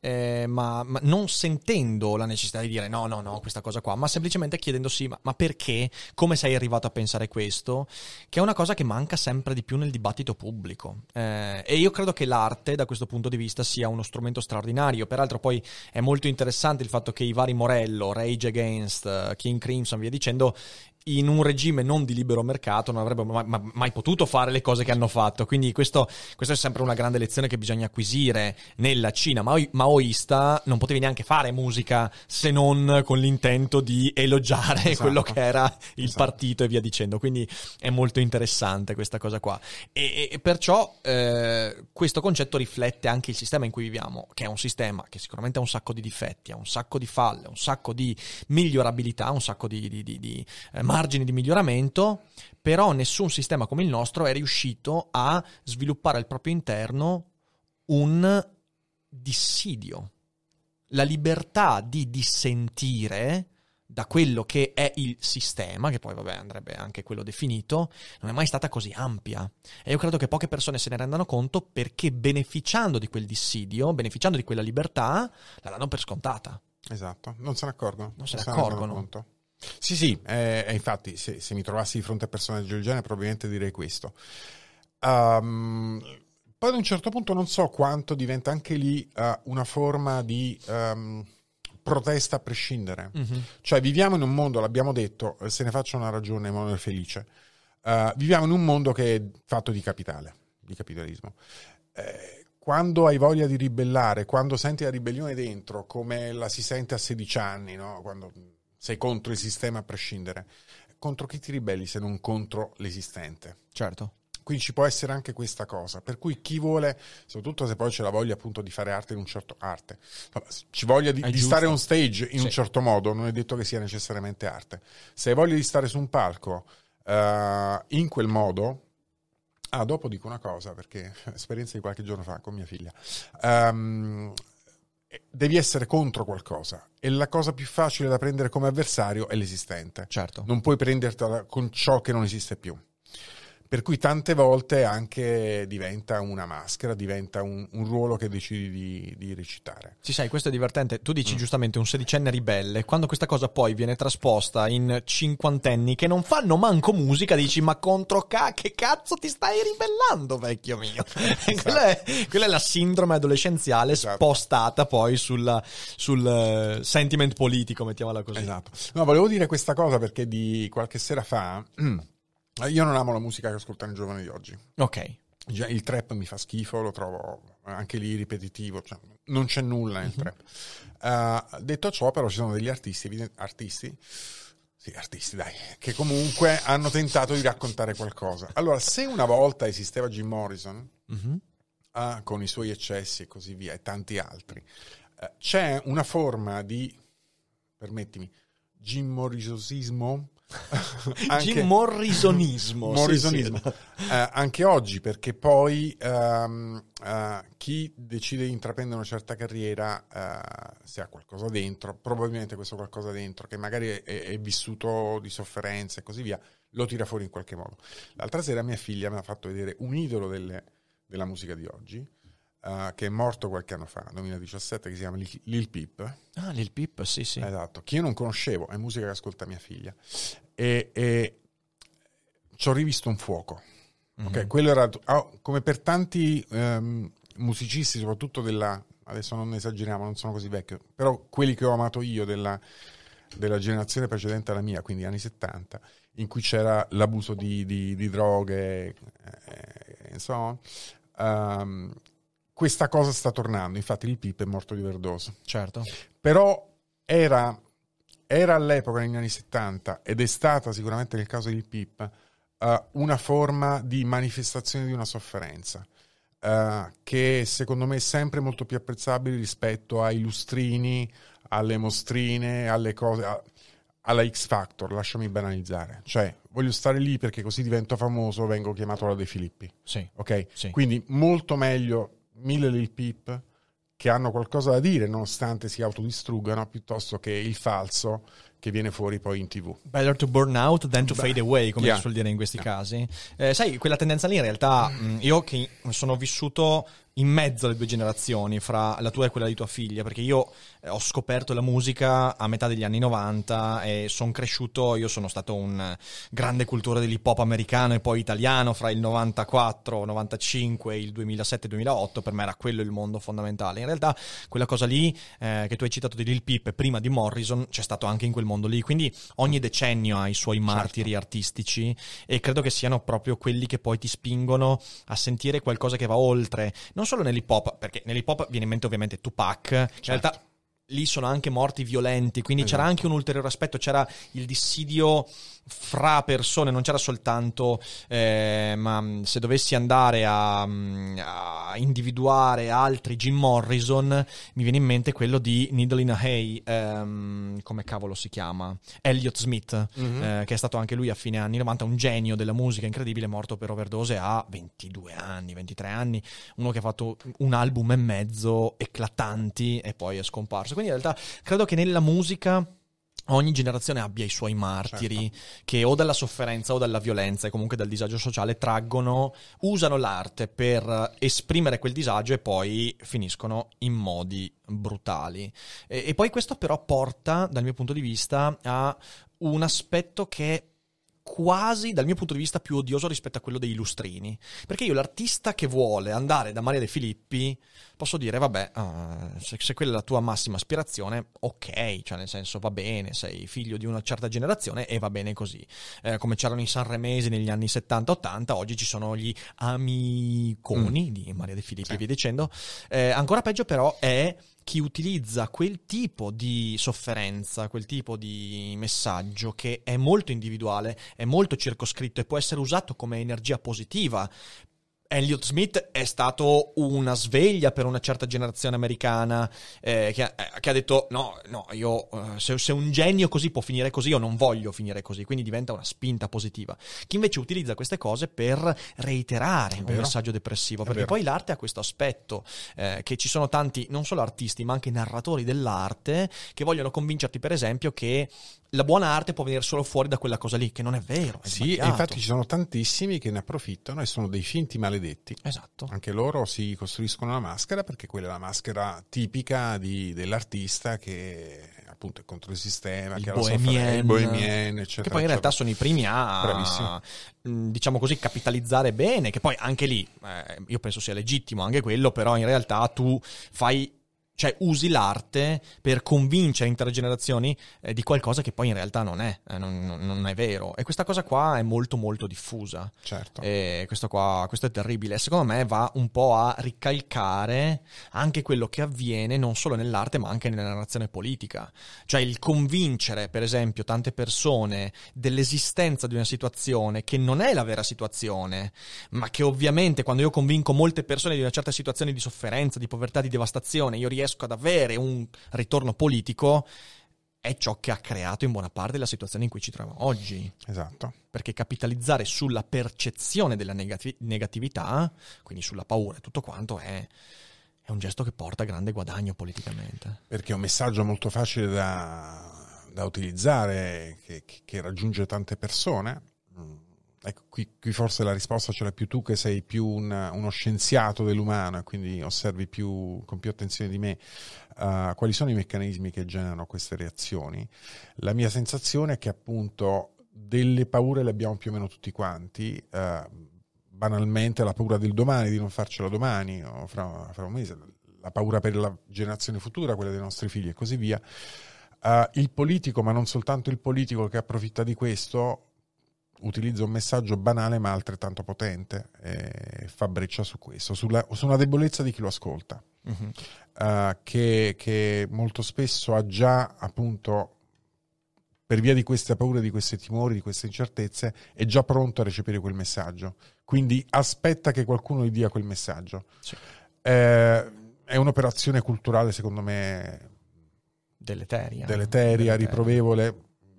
eh, ma, ma, non sentendo la necessità di dire no, no, no, questa cosa qua, ma semplicemente chiedendosi ma, ma, perché, come sei arrivato a pensare questo, che è una cosa che manca sempre di più nel dibattito pubblico. Eh, e io credo che l'arte da questo punto di vista sia uno strumento straordinario, peraltro poi è molto interessante il fatto che i vari Morello, Rage Against, King Crimson, via dicendo, in un regime non di libero mercato non avrebbero mai, mai potuto fare le cose che hanno fatto. Quindi questo, questo, è sempre una grande lezione che bisogna acquisire nella Cina. Ma maoista non potevi neanche fare musica se non con l'intento di elogiare esatto. quello che era il esatto. partito e via dicendo. Quindi è molto interessante questa cosa qua. E, e perciò eh, questo concetto riflette anche il sistema in cui viviamo, che è un sistema che sicuramente ha un sacco di difetti, ha un sacco di falle, un sacco di migliorabilità, un sacco di, di, di, di eh, margini di miglioramento, però nessun sistema come il nostro è riuscito a sviluppare al proprio interno un dissidio. La libertà di dissentire da quello che è il sistema, che poi vabbè andrebbe anche quello definito, non è mai stata così ampia. E io credo che poche persone se ne rendano conto perché beneficiando di quel dissidio, beneficiando di quella libertà, la danno per scontata. Esatto, non se ne accorgono. Non se ne accorgono. Sì, sì, eh, infatti se, se, mi trovassi di fronte a personaggi del genere probabilmente direi questo. Um, poi ad un certo punto non so quanto diventa anche lì uh, una forma di um, protesta a prescindere. Mm-hmm. Cioè viviamo in un mondo, l'abbiamo detto, se ne faccia una ragione, Emanuele Felice, uh, viviamo in un mondo che è fatto di capitale, di capitalismo. Eh, quando hai voglia di ribellare, quando senti la ribellione dentro, come la si sente a 16 anni, no? quando sei contro il sistema a prescindere. Contro chi ti ribelli se non contro l'esistente? Certo. Quindi ci può essere anche questa cosa. Per cui chi vuole, soprattutto se poi c'è la voglia appunto di fare arte in un certo arte, ci voglia di, di stare on stage in sì. un certo modo, non è detto che sia necessariamente arte. Se hai voglia di stare su un palco uh, in quel modo, Ah, dopo dico una cosa, perché esperienza di qualche giorno fa con mia figlia. Um, devi essere contro qualcosa e la cosa più facile da prendere come avversario è l'esistente. Certo. Non puoi prendertela con ciò che non esiste più. Per cui tante volte anche diventa una maschera, diventa un, un ruolo che decidi di, di, recitare. Sì, sai, questo è divertente. Tu dici mm. giustamente un sedicenne ribelle. Quando questa cosa poi viene trasposta in cinquantenni che non fanno manco musica, dici ma contro ca- che cazzo ti stai ribellando, vecchio mio? Esatto. quella, è, quella, è, la sindrome adolescenziale esatto. spostata poi sulla, sul uh, sentiment politico, mettiamola così. Esatto. No, volevo dire questa cosa perché di qualche sera fa... Io non amo la musica che ascoltano i giovani di oggi. Ok. Il trap mi fa schifo, lo trovo anche lì ripetitivo, cioè non c'è nulla nel mm-hmm. trap. Uh, detto ciò, però, ci sono degli artisti, artisti, sì, artisti, dai, che comunque hanno tentato di raccontare qualcosa. Allora, se una volta esisteva Jim Morrison, mm-hmm. uh, con i suoi eccessi e così via, e tanti altri, uh, c'è una forma di, permettimi, Jim Morrisosismo anche, Morrisonismo. Morrisonismo. Sì, sì. Eh, anche oggi, perché poi um, uh, chi decide di intraprendere una certa carriera, uh, se ha qualcosa dentro, probabilmente questo qualcosa dentro, che magari è, è, vissuto di sofferenza e così via, lo tira fuori in qualche modo. L'altra sera mia figlia mi ha fatto vedere un idolo delle, della musica di oggi, Uh, che è morto qualche anno fa, 2017, che si chiama Lil, Lil Peep. Ah, Lil Peep, sì, sì. Esatto, che io non conoscevo, è musica che ascolta mia figlia. E, e ci ho rivisto un fuoco. Mm-hmm. Okay? Quello era, oh, come per tanti um, musicisti, soprattutto della, adesso non esageriamo, non sono così vecchio, però quelli che ho amato io della, della generazione precedente alla mia, quindi anni 70, in cui c'era l'abuso di, di, di droghe, eh, insomma, um, questa cosa sta tornando. Infatti, il Pip è morto di verdoso. Certo. Però era, era all'epoca, negli anni 70, ed è stata sicuramente nel caso del Pip, uh, una forma di manifestazione di una sofferenza. Uh, che secondo me è sempre molto più apprezzabile rispetto ai lustrini, alle mostrine, alle cose, a, alla X Factor, lasciami banalizzare. Cioè, voglio stare lì perché così divento famoso, vengo chiamato la De Filippi. Sì. Ok? Sì. Quindi molto meglio mille Lil Peep che hanno qualcosa da dire nonostante si autodistruggano piuttosto che il falso che viene fuori poi in tv. Better to burn out than to Beh, fade away, come yeah. si suol dire in questi Yeah. casi. Eh, sai, quella tendenza lì in realtà, mh, io che sono vissuto in mezzo alle due generazioni, fra la tua e quella di tua figlia, perché io eh, ho scoperto la musica a metà degli anni 90 e sono cresciuto, io sono stato un grande cultore dell'hip hop americano e poi italiano fra il 94, 95 e il 2007-2008, per me era quello il mondo fondamentale. In realtà quella cosa lì eh, che tu hai citato di Lil Peep prima di Morrison c'è stato anche in quel mondo lì, quindi ogni decennio ha i suoi martiri artistici e credo che siano proprio quelli che poi ti spingono a sentire qualcosa che va oltre, non solo nell'hip hop, perché nell'hip hop viene in mente ovviamente Tupac, in realtà lì sono anche morti violenti, quindi c'era Esatto. anche un ulteriore aspetto, c'era il dissidio fra persone, non c'era soltanto, eh, ma mh, se dovessi andare a, mh, a individuare altri Jim Morrison, mi viene in mente quello di Needle in a Hay, ehm, come cavolo si chiama? Elliot Smith, Mhm. eh, che è stato anche lui a fine anni 90, un genio della musica incredibile, morto per overdose a 22 anni, 23 anni, uno che ha fatto un album e mezzo eclatanti e poi è scomparso. Quindi in realtà credo che nella musica ogni generazione abbia i suoi martiri che o dalla sofferenza o dalla violenza e comunque dal disagio sociale traggono, usano l'arte per esprimere quel disagio e poi finiscono in modi brutali. E, e poi questo però porta, dal mio punto di vista, a un aspetto che quasi dal mio punto di vista più odioso rispetto a quello dei lustrini. Perché io l'artista che vuole andare da Maria De Filippi posso dire vabbè ah, se, se quella è la tua massima aspirazione ok cioè nel senso va bene sei figlio di una certa generazione e va bene così. Eh, come c'erano i sanremesi negli anni 70-80 oggi ci sono gli amiconi di Maria De Filippi Sì. e via dicendo. Eh, ancora peggio però è chi utilizza quel tipo di sofferenza, quel tipo di messaggio che è molto individuale, è molto circoscritto e può essere usato come energia positiva. Elliot Smith è stato una sveglia per una certa generazione americana eh, che, ha, eh, che ha detto no, no, io eh, se, se un genio così può finire così, io non voglio finire così, quindi diventa una spinta positiva. Chi invece utilizza queste cose per reiterare un messaggio depressivo, perché poi l'arte ha questo aspetto eh, che ci sono tanti, non solo artisti, ma anche narratori dell'arte che vogliono convincerti, per esempio, che la buona arte può venire solo fuori da quella cosa lì, che non è vero. È Sì, e infatti ci sono tantissimi che ne approfittano e sono dei finti maledetti. Esatto. Anche loro si costruiscono una maschera perché quella è la maschera tipica di- dell'artista che appunto è contro il sistema, Il che la bohemien. il bohemien, eccetera. Che poi in realtà eccetera. sono i primi a, Bravissimo. mh, diciamo così, capitalizzare bene, che poi anche lì, eh, io penso sia legittimo anche quello, però in realtà tu fai, cioè usi l'arte per convincere intere generazioni eh, di qualcosa che poi in realtà non è, eh, non, non- non è vero. E questa cosa qua è molto molto diffusa. Certo. E questo qua, questo è terribile. Secondo me va un po' a ricalcare anche quello che avviene non solo nell'arte ma anche nella narrazione politica. Cioè il convincere, per esempio, tante persone dell'esistenza di una situazione che non è la vera situazione, ma che ovviamente quando io convinco molte persone di una certa situazione di sofferenza, di povertà, di devastazione, io riesco ad avere un ritorno politico. È ciò che ha creato in buona parte la situazione in cui ci troviamo oggi Esatto. perché capitalizzare sulla percezione della negati- negatività, quindi sulla paura e tutto quanto, è, è un gesto che porta grande guadagno politicamente. Perché è un messaggio molto facile da, da utilizzare, che, che- che raggiunge tante persone. Mm, Ecco, qui, qui forse la risposta ce l'hai più tu che sei più un- uno scienziato dell'umano e quindi osservi più, con più attenzione di me uh, quali sono i meccanismi che generano queste reazioni. La mia sensazione è che appunto delle paure le abbiamo più o meno tutti quanti. uh, banalmente la paura del domani, di non farcela domani o fra, fra un mese, la paura per la generazione futura, quella dei nostri figli e così via. Uh, il politico, ma non soltanto il politico che approfitta di questo, utilizza un messaggio banale ma altrettanto potente e fa breccia su questo, sulla, su una debolezza di chi lo ascolta, Mhm. uh, che, che molto spesso ha già appunto per via di queste paure, di questi timori, di queste incertezze, è già pronto a recepire quel messaggio. Quindi aspetta che qualcuno gli dia quel messaggio. Sì. Eh, è un'operazione culturale, secondo me, Deleteria. deleteria, riprovevole.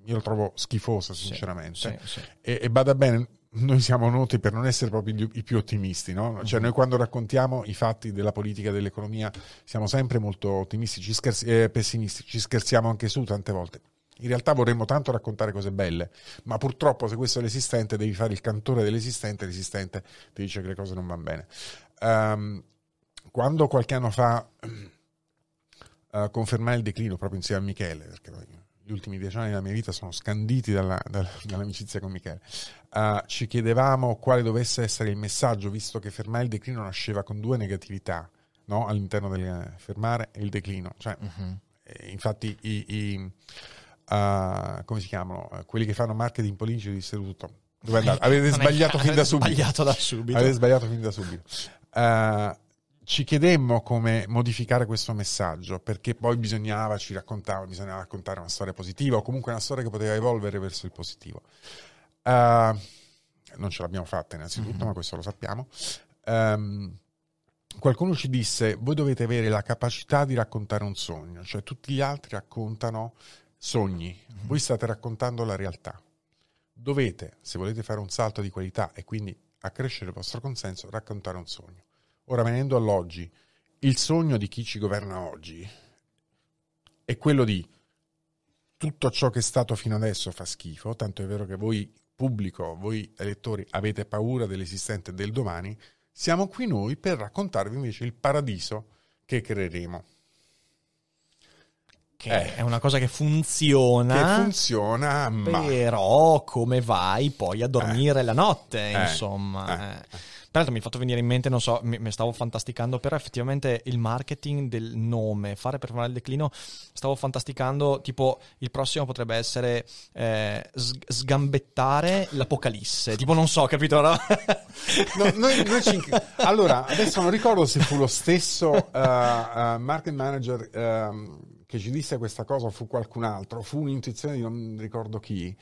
Io lo trovo schifosa, Sì, sinceramente. sì, sì. E, e bada bene, noi siamo noti per non essere proprio i più ottimisti, no? Cioè, Mhm. noi quando raccontiamo i fatti della politica e dell'economia siamo sempre molto ottimisti, ci scherzi- eh, pessimisti, ci scherziamo anche su tante volte. In realtà vorremmo tanto raccontare cose belle, ma purtroppo se questo è l'esistente devi fare il cantore dell'esistente, l'esistente ti dice che le cose non vanno bene. Um, quando qualche anno fa uh, confermai il declino proprio insieme a Michele, perché gli ultimi dieci anni della mia vita sono scanditi dalla, dalla, dall'amicizia con Michele, uh, ci chiedevamo quale dovesse essere il messaggio, visto che fermare il declino nasceva con due negatività no? all'interno del fermare e il declino. Cioè, uh-huh. infatti i, i uh, come si chiamano? Quelli che fanno marketing politici dissero tutto. Dove andate? Avete sbagliato fin da subito. Sbagliato da subito. Avete sbagliato fin da subito. Uh, ci chiedemmo come modificare questo messaggio perché poi bisognava, ci raccontava, bisognava raccontare una storia positiva o comunque una storia che poteva evolvere verso il positivo. Uh, non ce l'abbiamo fatta innanzitutto, mm-hmm. ma questo lo sappiamo. Um, qualcuno ci disse, voi dovete avere la capacità di raccontare un sogno, cioè tutti gli altri raccontano sogni, mm-hmm. voi state raccontando la realtà. Dovete, se volete fare un salto di qualità e quindi accrescere il vostro consenso, raccontare un sogno. Ora venendo all'oggi, il sogno di chi ci governa oggi è quello di tutto ciò che è stato fino adesso fa schifo, tanto è vero che voi pubblico, voi elettori avete paura dell'esistente del domani, siamo qui noi per raccontarvi invece il paradiso che creeremo. Che eh, è una cosa che funziona. Che funziona, ma... Però come vai poi a dormire eh, la notte, eh, insomma. Eh. Peraltro mi ha fatto venire in mente, non so, mi, mi, stavo fantasticando, però effettivamente il marketing del nome, fare per fare il declino, stavo fantasticando, tipo il prossimo potrebbe essere eh, sgambettare l'apocalisse, tipo non so, capito? No? no, noi, noi ci... Allora, adesso non ricordo se fu lo stesso uh, uh, market manager uh, che ci disse questa cosa o fu qualcun altro, fu un'intuizione di non ricordo chi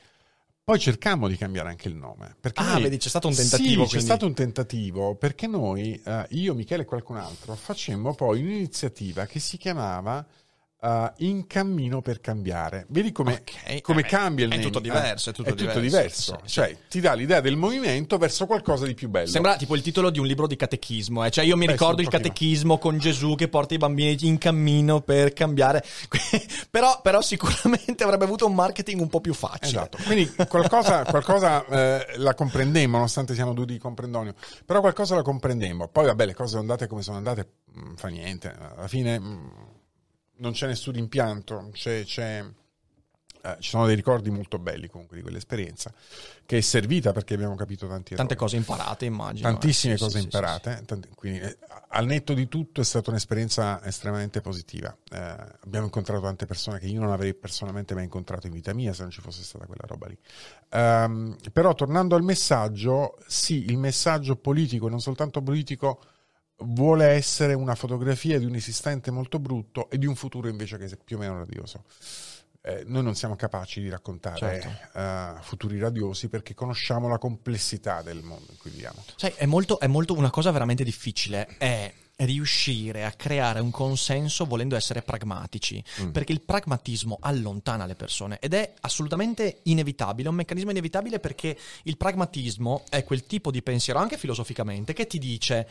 poi cercammo di cambiare anche il nome. ah, noi, vedi, c'è stato un tentativo. Sì, c'è stato un tentativo perché noi, uh, io, Michele e qualcun altro, facemmo poi un'iniziativa che si chiamava uh, in cammino per cambiare. Vedi come, okay. come cambia il è name? Tutto diverso, è tutto, è diverso. tutto diverso. Sì, cioè, sì. ti dà l'idea del movimento verso qualcosa di più bello. Sembra tipo il titolo di un libro di catechismo. Eh? Cioè, io mi Beh, ricordo il catechismo con Gesù che porta i bambini in cammino per cambiare. però, però, sicuramente avrebbe avuto un marketing un po' più facile. Esatto. Quindi qualcosa, qualcosa eh, la comprendemmo, nonostante siamo due di comprendonio. Però qualcosa la comprendemmo. Poi, vabbè, le cose sono andate come sono andate, mh, mm, fa niente. Alla fine. Mh, mm, non c'è nessun impianto, c'è, c'è, eh, ci sono dei ricordi molto belli comunque di quell'esperienza, che è servita perché abbiamo capito tanti tante cose imparate, immagino. Tantissime eh. sì, cose sì, imparate, sì, tanti, quindi eh, al netto di tutto è stata un'esperienza estremamente positiva. Eh, abbiamo incontrato tante persone che io non avrei personalmente mai incontrato in vita mia se non ci fosse stata quella roba lì. Um, però tornando al messaggio, sì, il messaggio politico e non soltanto politico vuole essere una fotografia di un esistente molto brutto e di un futuro invece che è più o meno radioso. Eh, noi non siamo capaci di raccontare certo. uh, futuri radiosi perché conosciamo la complessità del mondo in cui viviamo. Sai, è molto, è molto una cosa veramente difficile. È riuscire a creare un consenso volendo essere pragmatici, mm. perché il pragmatismo allontana le persone ed è assolutamente inevitabile, è un meccanismo inevitabile perché il pragmatismo è quel tipo di pensiero, anche filosoficamente, che ti dice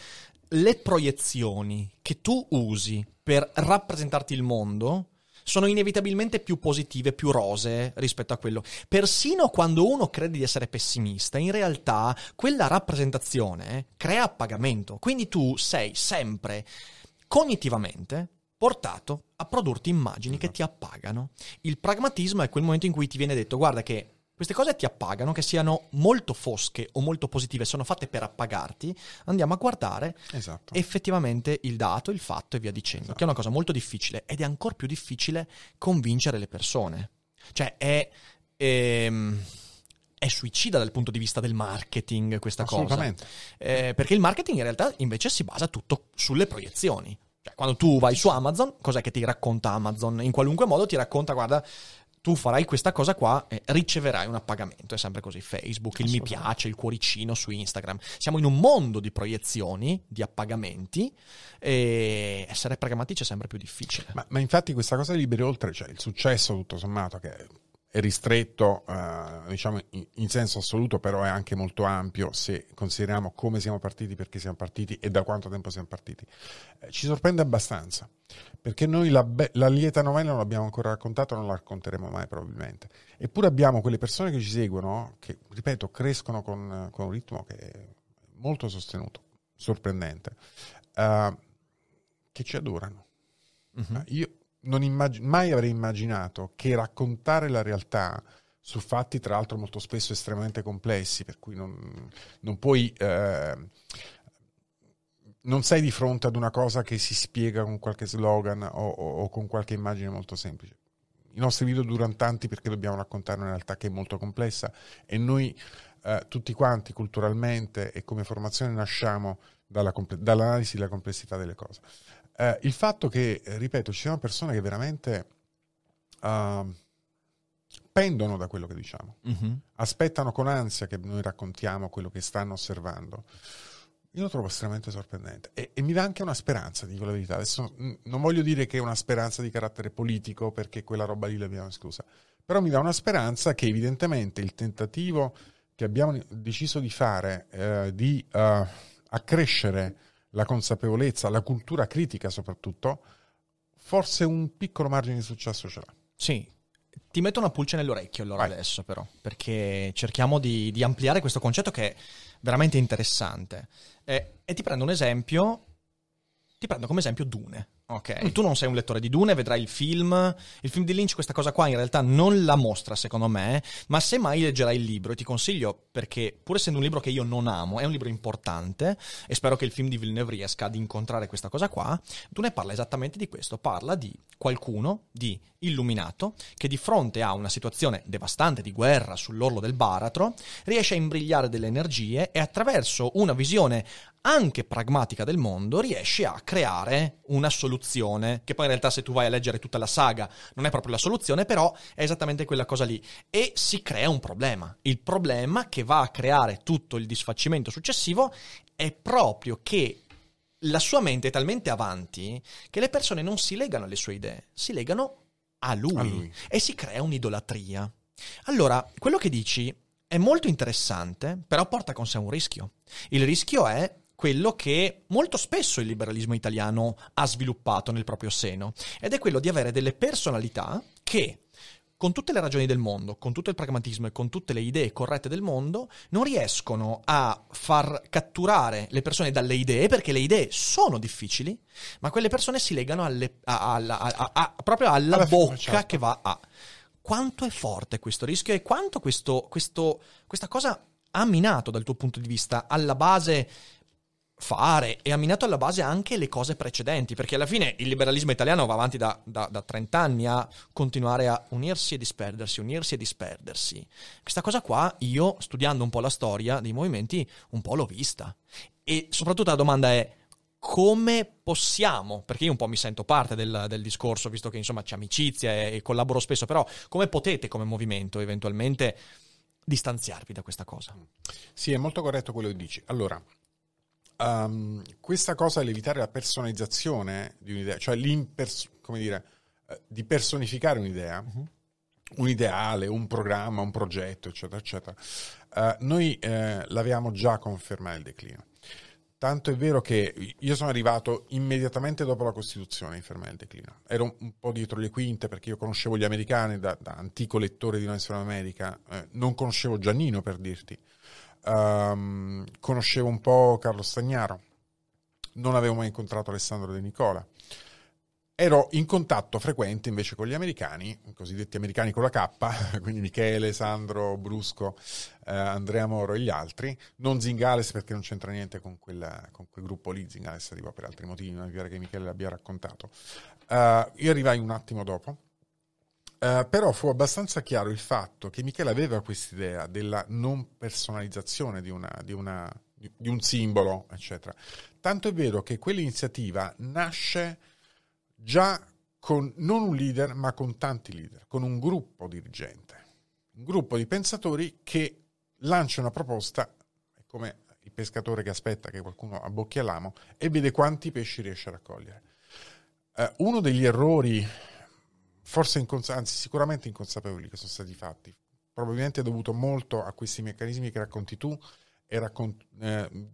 le proiezioni che tu usi per rappresentarti il mondo sono inevitabilmente più positive, più rose rispetto a quello. Persino quando uno crede di essere pessimista, in realtà quella rappresentazione crea appagamento. Quindi tu sei sempre cognitivamente portato a produrti immagini che ti appagano. Il pragmatismo è quel momento in cui ti viene detto guarda che queste cose ti appagano, che siano molto fosche o molto positive, sono fatte per appagarti, andiamo a guardare esatto. effettivamente il dato, il fatto e via dicendo, esatto. che è una cosa molto difficile ed è ancora più difficile convincere le persone. Cioè è... Ehm, è suicida dal punto di vista del marketing questa cosa. Eh, perché il marketing in realtà invece si basa tutto sulle proiezioni. Cioè, quando tu vai su Amazon, cos'è che ti racconta Amazon? In qualunque modo ti racconta, guarda, tu farai questa cosa qua e riceverai un appagamento. È sempre così. Facebook, il mi piace, il cuoricino su Instagram. Siamo in un mondo di proiezioni, di appagamenti e essere pragmatici è sempre più difficile. Ma, ma infatti questa cosa liberi oltre, cioè il successo tutto sommato che è ristretto, eh, diciamo in, senso assoluto, però è anche molto ampio se consideriamo come siamo partiti, perché siamo partiti e da quanto tempo siamo partiti. Eh, ci sorprende abbastanza, perché noi la, be- la, lieta novella non l'abbiamo ancora raccontata, non la racconteremo mai probabilmente. Eppure abbiamo quelle persone che ci seguono, che, ripeto, crescono con, con un ritmo che è molto sostenuto, sorprendente, uh, che ci adorano. Uh-huh. io non immag- mai avrei immaginato che raccontare la realtà su fatti tra l'altro molto spesso estremamente complessi, per cui non, non puoi... Eh, non sei di fronte ad una cosa che si spiega con qualche slogan o, o, o, con qualche immagine molto semplice. I nostri video durano tanti perché dobbiamo raccontare una realtà che è molto complessa e noi eh, tutti quanti culturalmente e come formazione nasciamo dalla, dall'analisi della complessità delle cose. Eh, il fatto che, eh, ripeto, ci siano persone che veramente uh, pendono da quello che diciamo, uh-huh. aspettano con ansia che noi raccontiamo quello che stanno osservando. Io lo trovo estremamente sorprendente e, e mi dà anche una speranza, dico la verità. Adesso mh, non voglio dire che è una speranza di carattere politico perché quella roba lì l'abbiamo esclusa, però mi dà una speranza che evidentemente il tentativo che abbiamo deciso di fare eh, di uh, accrescere la consapevolezza, la cultura critica soprattutto, forse un piccolo margine di successo ce l'ha. Sì, ti metto una pulce nell'orecchio allora Vai. adesso però, perché cerchiamo di, di, ampliare questo concetto che è veramente interessante. Eh, e ti prendo un esempio, ti prendo come esempio Dune. Ok, tu non sei un lettore di Dune, vedrai il film. Il film di Lynch questa cosa qua in realtà non la mostra secondo me, ma se mai leggerai il libro, e ti consiglio perché pur essendo un libro che io non amo, è un libro importante e spero che il film di Villeneuve riesca ad incontrare questa cosa qua, Dune parla esattamente di questo, parla di qualcuno, di illuminato, che di fronte a una situazione devastante di guerra sull'orlo del baratro, riesce a imbrigliare delle energie e attraverso una visione anche pragmatica del mondo riesce a creare una soluzione, che poi in realtà se tu vai a leggere tutta la saga non è proprio la soluzione, però è esattamente quella cosa lì. E si crea un problema. Il problema che va a creare tutto il disfacimento successivo è proprio che la sua mente è talmente avanti che le persone non si legano alle sue idee, si legano a lui, a lui. e si crea un'idolatria. Allora, quello che dici è molto interessante, però porta con sé un rischio. Il rischio è quello che molto spesso il liberalismo italiano ha sviluppato nel proprio seno, ed è quello di avere delle personalità che con tutte le ragioni del mondo, con tutto il pragmatismo e con tutte le idee corrette del mondo, non riescono a far catturare le persone dalle idee, perché le idee sono difficili, ma quelle persone si legano alle, a, a, a, proprio alla, alla bocca certo. che va a. Quanto è forte questo rischio e quanto questo, questo, questa cosa ha minato dal tuo punto di vista alla base fare e ha minato alla base anche le cose precedenti, perché alla fine il liberalismo italiano va avanti da, da, da 30 anni a continuare a unirsi e disperdersi, unirsi e disperdersi. Questa cosa qua io, studiando un po' la storia dei movimenti, un po' l'ho vista. E soprattutto la domanda è come possiamo, perché io un po' mi sento parte del, del discorso, visto che insomma c'è amicizia e, e collaboro spesso, però come potete come movimento eventualmente distanziarvi da questa cosa? Sì, è molto corretto quello che dici. Allora, um, questa cosa dell'evitare la personalizzazione di un'idea, cioè come dire, eh, di personificare un'idea, uh-huh. un ideale, un programma, un progetto, eccetera, eccetera, uh, noi eh, l'avevamo già confermato il declino. Tanto è vero che io sono arrivato immediatamente dopo la Costituzione in fermare il declino. Ero un, po' dietro le quinte perché io conoscevo gli americani da, da antico lettore di Una America, eh, non conoscevo Giannino per dirti um, conoscevo un po' Carlo Stagnaro, non avevo mai incontrato Alessandro De Nicola. Ero in contatto frequente invece con gli americani, i cosiddetti americani con la K, quindi Michele, Sandro, Brusco, eh, Andrea Moro e gli altri, non Zingales perché non c'entra niente con, quella, con quel gruppo lì, Zingales arriva per altri motivi, non è vero che Michele l'abbia raccontato. Uh, io arrivai un attimo dopo, Uh, però fu abbastanza chiaro il fatto che Michele aveva quest'idea della non personalizzazione di, una, di, una, di, un simbolo, eccetera. Tanto è vero che quell'iniziativa nasce già con non un leader, ma con tanti leader, con un gruppo dirigente, un gruppo di pensatori che lancia una proposta, è come il pescatore che aspetta che qualcuno abbocchi all'amo e vede quanti pesci riesce a raccogliere. Uh, uno degli errori forse incons- anzi sicuramente inconsapevoli che sono stati fatti, probabilmente dovuto molto a questi meccanismi che racconti tu e raccont- eh,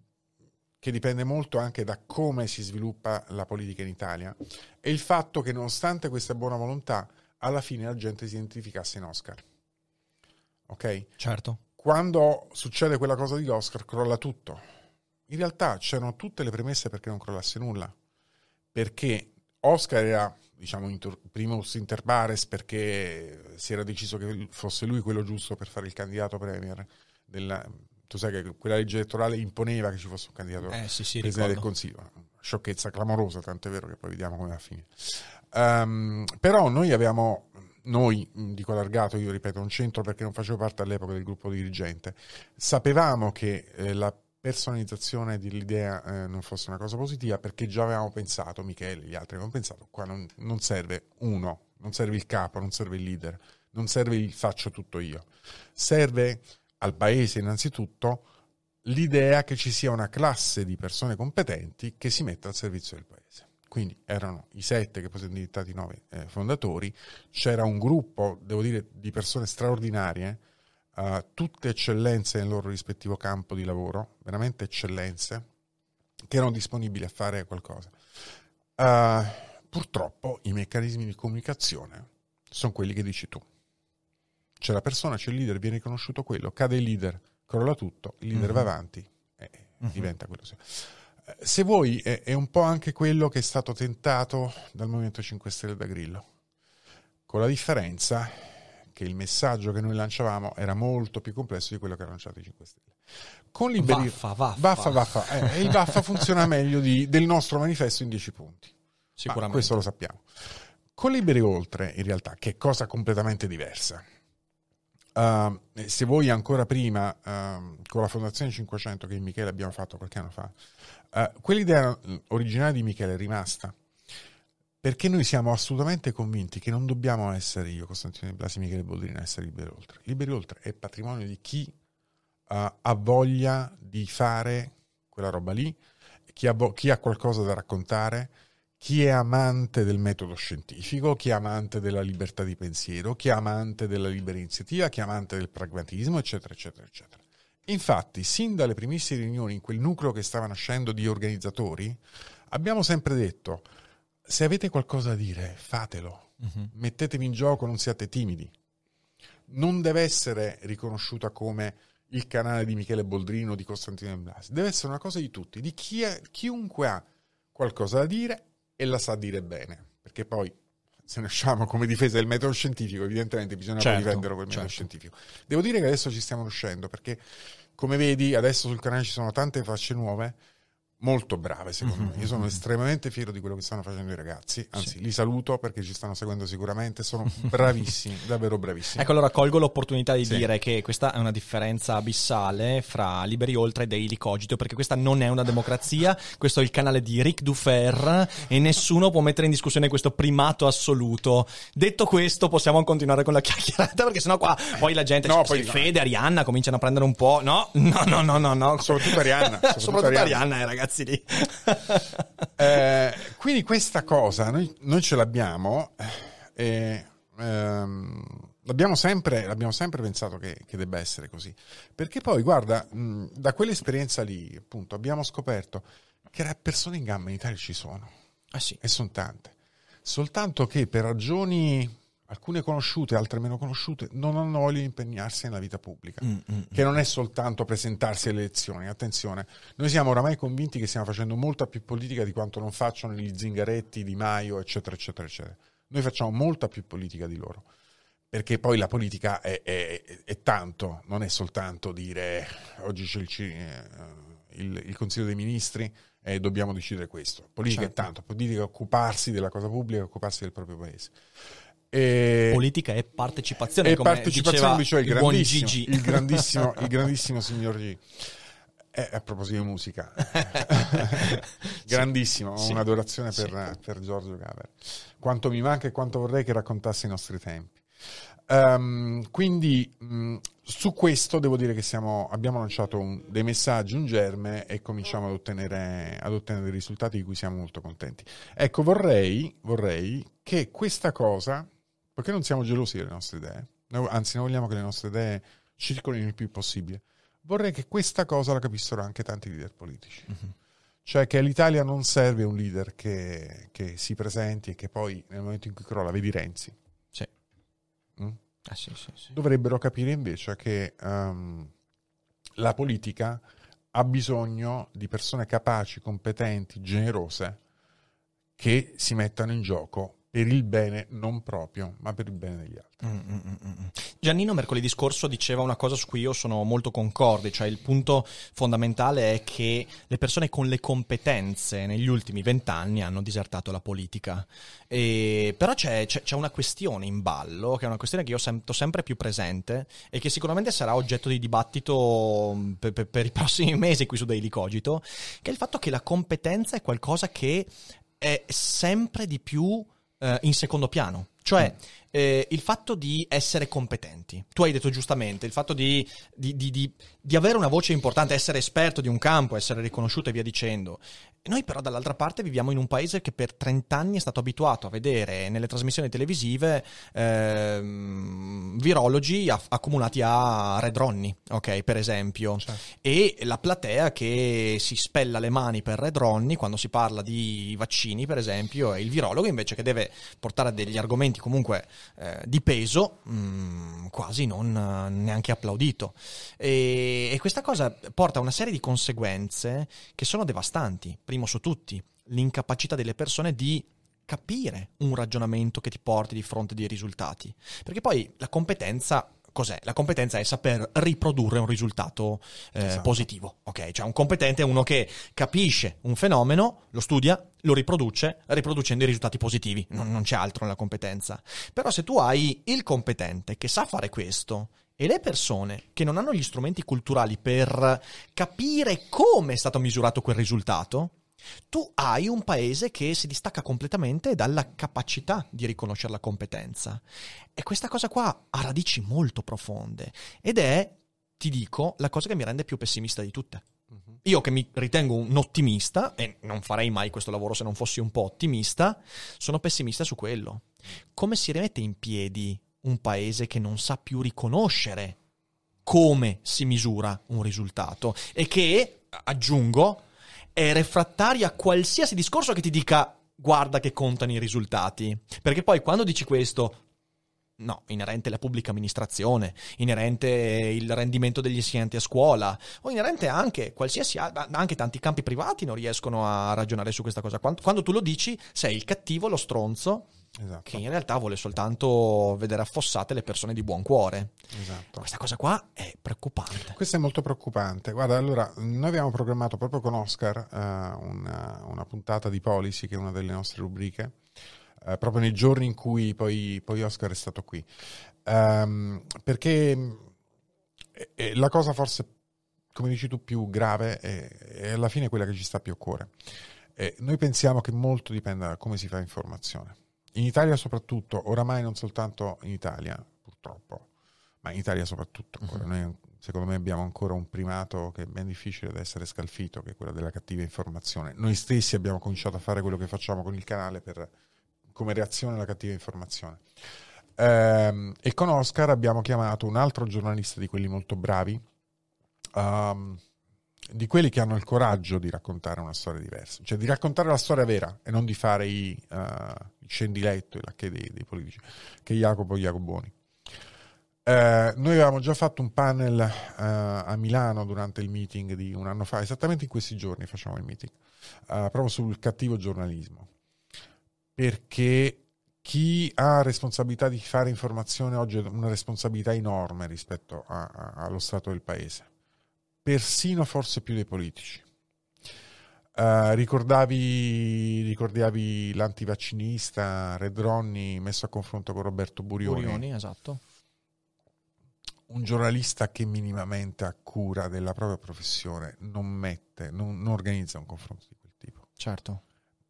che dipende molto anche da come si sviluppa la politica in Italia e il fatto che nonostante questa buona volontà alla fine la gente si identificasse in Oscar. Ok? Certo. Quando succede quella cosa di Oscar crolla tutto. In realtà c'erano tutte le premesse perché non crollasse nulla. Perché Oscar era, diciamo, inter- primus inter pares perché si era deciso che fosse lui quello giusto per fare il candidato premier. Della, tu sai che quella legge elettorale imponeva che ci fosse un candidato Eh, sì, sì, presidente del. Consiglio. Sciocchezza clamorosa, tanto è vero che poi vediamo come va a finire. Ehm, però noi avevamo, noi dico allargato, io ripeto, un centro perché non facevo parte all'epoca del gruppo dirigente, sapevamo che eh, la personalizzazione dell'idea eh, non fosse una cosa positiva perché già avevamo pensato, Michele e gli altri avevamo pensato, qua non, non serve uno, non serve il capo, non serve il leader, non serve il faccio tutto io, serve al paese innanzitutto l'idea che ci sia una classe di persone competenti che si metta al servizio del paese. Quindi erano i sette che poi sono diventati i nove eh, fondatori, c'era un gruppo, devo dire, di persone straordinarie, eh, tutte eccellenze nel loro rispettivo campo di lavoro, veramente eccellenze, che erano disponibili a fare qualcosa. Eh, purtroppo i meccanismi di comunicazione sono quelli che dici tu. C'è la persona, c'è il leader, viene riconosciuto quello, cade il leader, crolla tutto, il leader Mhm. va avanti e diventa quello. Eh, Se vuoi, è, è un po' anche quello che è stato tentato dal Movimento 5 Stelle da Grillo, con la differenza che il messaggio che noi lanciavamo era molto più complesso di quello che ha lanciato i 5 Stelle. Con Liberi... Vaffa, vaffa. Vaffa, vaffa. Eh, e il vaffa funziona meglio di- del nostro manifesto in 10 punti. Ma Sicuramente. questo lo sappiamo. Con Liberi Oltre, in realtà, che è cosa completamente diversa. Uh, se vuoi ancora prima, uh, con la Fondazione 500 che Michele abbiamo fatto qualche anno fa, uh, quell'idea originale di Michele è rimasta. Perché noi siamo assolutamente convinti che non dobbiamo essere io, Costantino Blasi, Michele Boldrini, a essere Liberi Oltre. Liberi Oltre è patrimonio di chi uh, ha voglia di fare quella roba lì, chi ha, vo- chi ha qualcosa da raccontare, chi è amante del metodo scientifico, chi è amante della libertà di pensiero, chi è amante della libera iniziativa, chi è amante del pragmatismo, eccetera, eccetera, eccetera. Infatti, sin dalle primissime riunioni in quel nucleo che stava nascendo di organizzatori, abbiamo sempre detto, se avete qualcosa da dire, fatelo, Mhm. mettetevi in gioco, non siate timidi. Non deve essere riconosciuta come il canale di Michele Boldrino o di Costantino Blasi, deve essere una cosa di tutti, di chi è- chiunque ha qualcosa da dire e la sa dire bene, perché poi se ne usciamo come difesa del metodo scientifico, evidentemente bisogna Certo, difenderlo quel metodo certo. scientifico. Devo dire che adesso ci stiamo riuscendo, perché come vedi adesso sul canale ci sono tante facce nuove, molto brave secondo me. Io sono estremamente fiero di quello che stanno facendo i ragazzi, anzi li saluto perché ci stanno seguendo sicuramente, sono bravissimi, davvero bravissimi. Ecco, allora colgo l'opportunità di Sì. dire che questa è una differenza abissale fra Liberi Oltre e Daily Cogito, perché questa non è una democrazia, questo è il canale di Ric Dufer e nessuno può mettere in discussione questo primato assoluto. Detto questo, possiamo continuare con la chiacchierata, perché sennò qua poi la gente, No, poi no. Fede, Arianna cominciano a prendere un po'... No, no, no, no, no, no. Soprattutto Arianna, Soprattutto, soprattutto Arianna, eh, ragazzi lì. Eh, quindi questa cosa noi, noi ce l'abbiamo e ehm, l'abbiamo, sempre, l'abbiamo sempre pensato che, che debba essere così. Perché poi, guarda, mh, da quell'esperienza lì, appunto, abbiamo scoperto che persone in gamba in Italia ci sono Ah sì. e sono tante. Soltanto che per ragioni alcune conosciute, altre meno conosciute, non hanno voglia di impegnarsi nella vita pubblica Mm, mm. che non è soltanto presentarsi alle elezioni. Attenzione, noi siamo oramai convinti che stiamo facendo molta più politica di quanto non facciano gli Zingaretti, Di Maio, eccetera, eccetera, eccetera. Noi facciamo molta più politica di loro. Perché poi la politica è, è- è tanto, non è soltanto dire oggi c'è il, eh, il- il Consiglio dei Ministri e dobbiamo decidere questo. Politica Certo. è tanto, politica è occuparsi della cosa pubblica, occuparsi del proprio paese. E- Politica e partecipazione, e partecipazione diceva diceva il il grandissimo, Gigi. il grandissimo, il grandissimo signor G. Eh, a proposito di musica, grandissimo, ho Sì. un'adorazione Sì. per, per Giorgio Gaber. Quanto mi manca e quanto vorrei che raccontasse i nostri tempi. Ehm, quindi mh, su questo devo dire che siamo, abbiamo lanciato un- dei messaggi, un germe e cominciamo ad ottenere, ad ottenere dei risultati di cui siamo molto contenti. Ecco, vorrei, vorrei che questa cosa Perché non siamo gelosi delle nostre idee. Noi, anzi, noi vogliamo che le nostre idee circolino il più possibile. Vorrei che questa cosa la capissero anche tanti leader politici. Mhm. Cioè che all'Italia non serve un leader che, che si presenti e che poi nel momento in cui crolla, vedi Renzi. Sì. Mm? Eh, sì, sì, sì. Dovrebbero capire invece che ehm, la politica ha bisogno di persone capaci, competenti, generose, che si mettano in gioco per il bene non proprio, ma per il bene degli altri. Mm, mm, mm. Giannino mercoledì scorso diceva una cosa su cui io sono molto concorde, cioè il punto fondamentale è che le persone con le competenze negli ultimi vent'anni hanno disertato la politica. E, però c'è, c'è- c'è una questione in ballo, che è una questione che io sento sempre più presente e che sicuramente sarà oggetto di dibattito per, per- per i prossimi mesi qui su Daily Cogito, che è il fatto che la competenza è qualcosa che è sempre di più eh, in secondo piano. Cioè, eh, il fatto di essere competenti. Tu hai detto giustamente, il fatto di, di- di- di- avere una voce importante, essere esperto di un campo, essere riconosciuto e via dicendo. Noi però dall'altra parte viviamo in un paese che per 30 anni è stato abituato a vedere nelle trasmissioni televisive ehm, virologi aff- accomunati a Red Ronnie, ok, per esempio. E la platea che si spella le mani per Red Ronnie quando si parla di vaccini, per esempio, e il virologo invece che deve portare degli argomenti comunque eh, di peso, mm, quasi non eh, neanche applaudito. E, e questa cosa porta a una serie di conseguenze che sono devastanti. Primo su tutti, l'incapacità delle persone di capire un ragionamento che ti porti di fronte dei risultati. Perché poi la competenza cos'è? La competenza è saper riprodurre un risultato eh, Esatto. positivo. Ok, cioè un competente è uno che capisce un fenomeno, lo studia, lo riproduce, riproducendo i risultati positivi. Non, non c'è altro nella competenza. Però se tu hai il competente che sa fare questo e le persone che non hanno gli strumenti culturali per capire come è stato misurato quel risultato, tu hai un paese che si distacca completamente dalla capacità di riconoscere la competenza. E questa cosa qua ha radici molto profonde ed è, ti dico, la cosa che mi rende più pessimista di tutte. Io che mi ritengo un ottimista, e non farei mai questo lavoro se non fossi un po' ottimista, sono pessimista su quello. Come si rimette in piedi un paese che non sa più riconoscere come si misura un risultato e che, aggiungo, è refrattaria a qualsiasi discorso che ti dica guarda che contano i risultati. Perché poi quando dici questo, no, inerente alla pubblica amministrazione, inerente il rendimento degli insegnanti a scuola, o inerente anche qualsiasi al- anche tanti campi privati non riescono a ragionare su questa cosa. Quando, quando tu lo dici, sei il cattivo, lo stronzo, Esatto. che in realtà vuole soltanto vedere affossate le persone di buon cuore. esatto. Questa cosa qua è preoccupante. Questo è molto preoccupante. Guarda, allora, noi abbiamo programmato proprio con Oscar eh, una, una puntata di Policy, che è una delle nostre rubriche, eh, proprio nei giorni in cui poi, poi Oscar è stato qui. Ehm, perché eh, eh, la cosa forse, come dici tu, più grave è, è alla fine quella che ci sta più a cuore. Eh, noi pensiamo che molto dipenda da come si fa informazione. In Italia soprattutto, oramai non soltanto in Italia, purtroppo, ma in Italia soprattutto ancora. Noi secondo me abbiamo ancora un primato che è ben difficile da essere scalfito, che è quello della cattiva informazione. Noi stessi abbiamo cominciato a fare quello che facciamo con il canale per, come reazione alla cattiva informazione. Ehm, e con Oscar abbiamo chiamato un altro giornalista di quelli molto bravi, ehm, di quelli che hanno il coraggio di raccontare una storia diversa, cioè di raccontare la storia vera e non di fare i, eh, i scendiletto, i lacche dei, dei politici, che Jacopo Jacoboni. Eh, noi avevamo già fatto un panel eh, a Milano durante il meeting di un anno fa, esattamente in questi giorni facciamo il meeting, eh, proprio sul cattivo giornalismo, perché chi ha responsabilità di fare informazione oggi ha una responsabilità enorme rispetto a- a- allo stato del paese, persino forse più dei politici. Eh, ricordavi, ricordavi l'antivaccinista Red Ronnie messo a confronto con Roberto Burioni Burioni, esatto. un giornalista che minimamente ha cura della propria professione non mette, non, non organizza un confronto di quel tipo. Certo.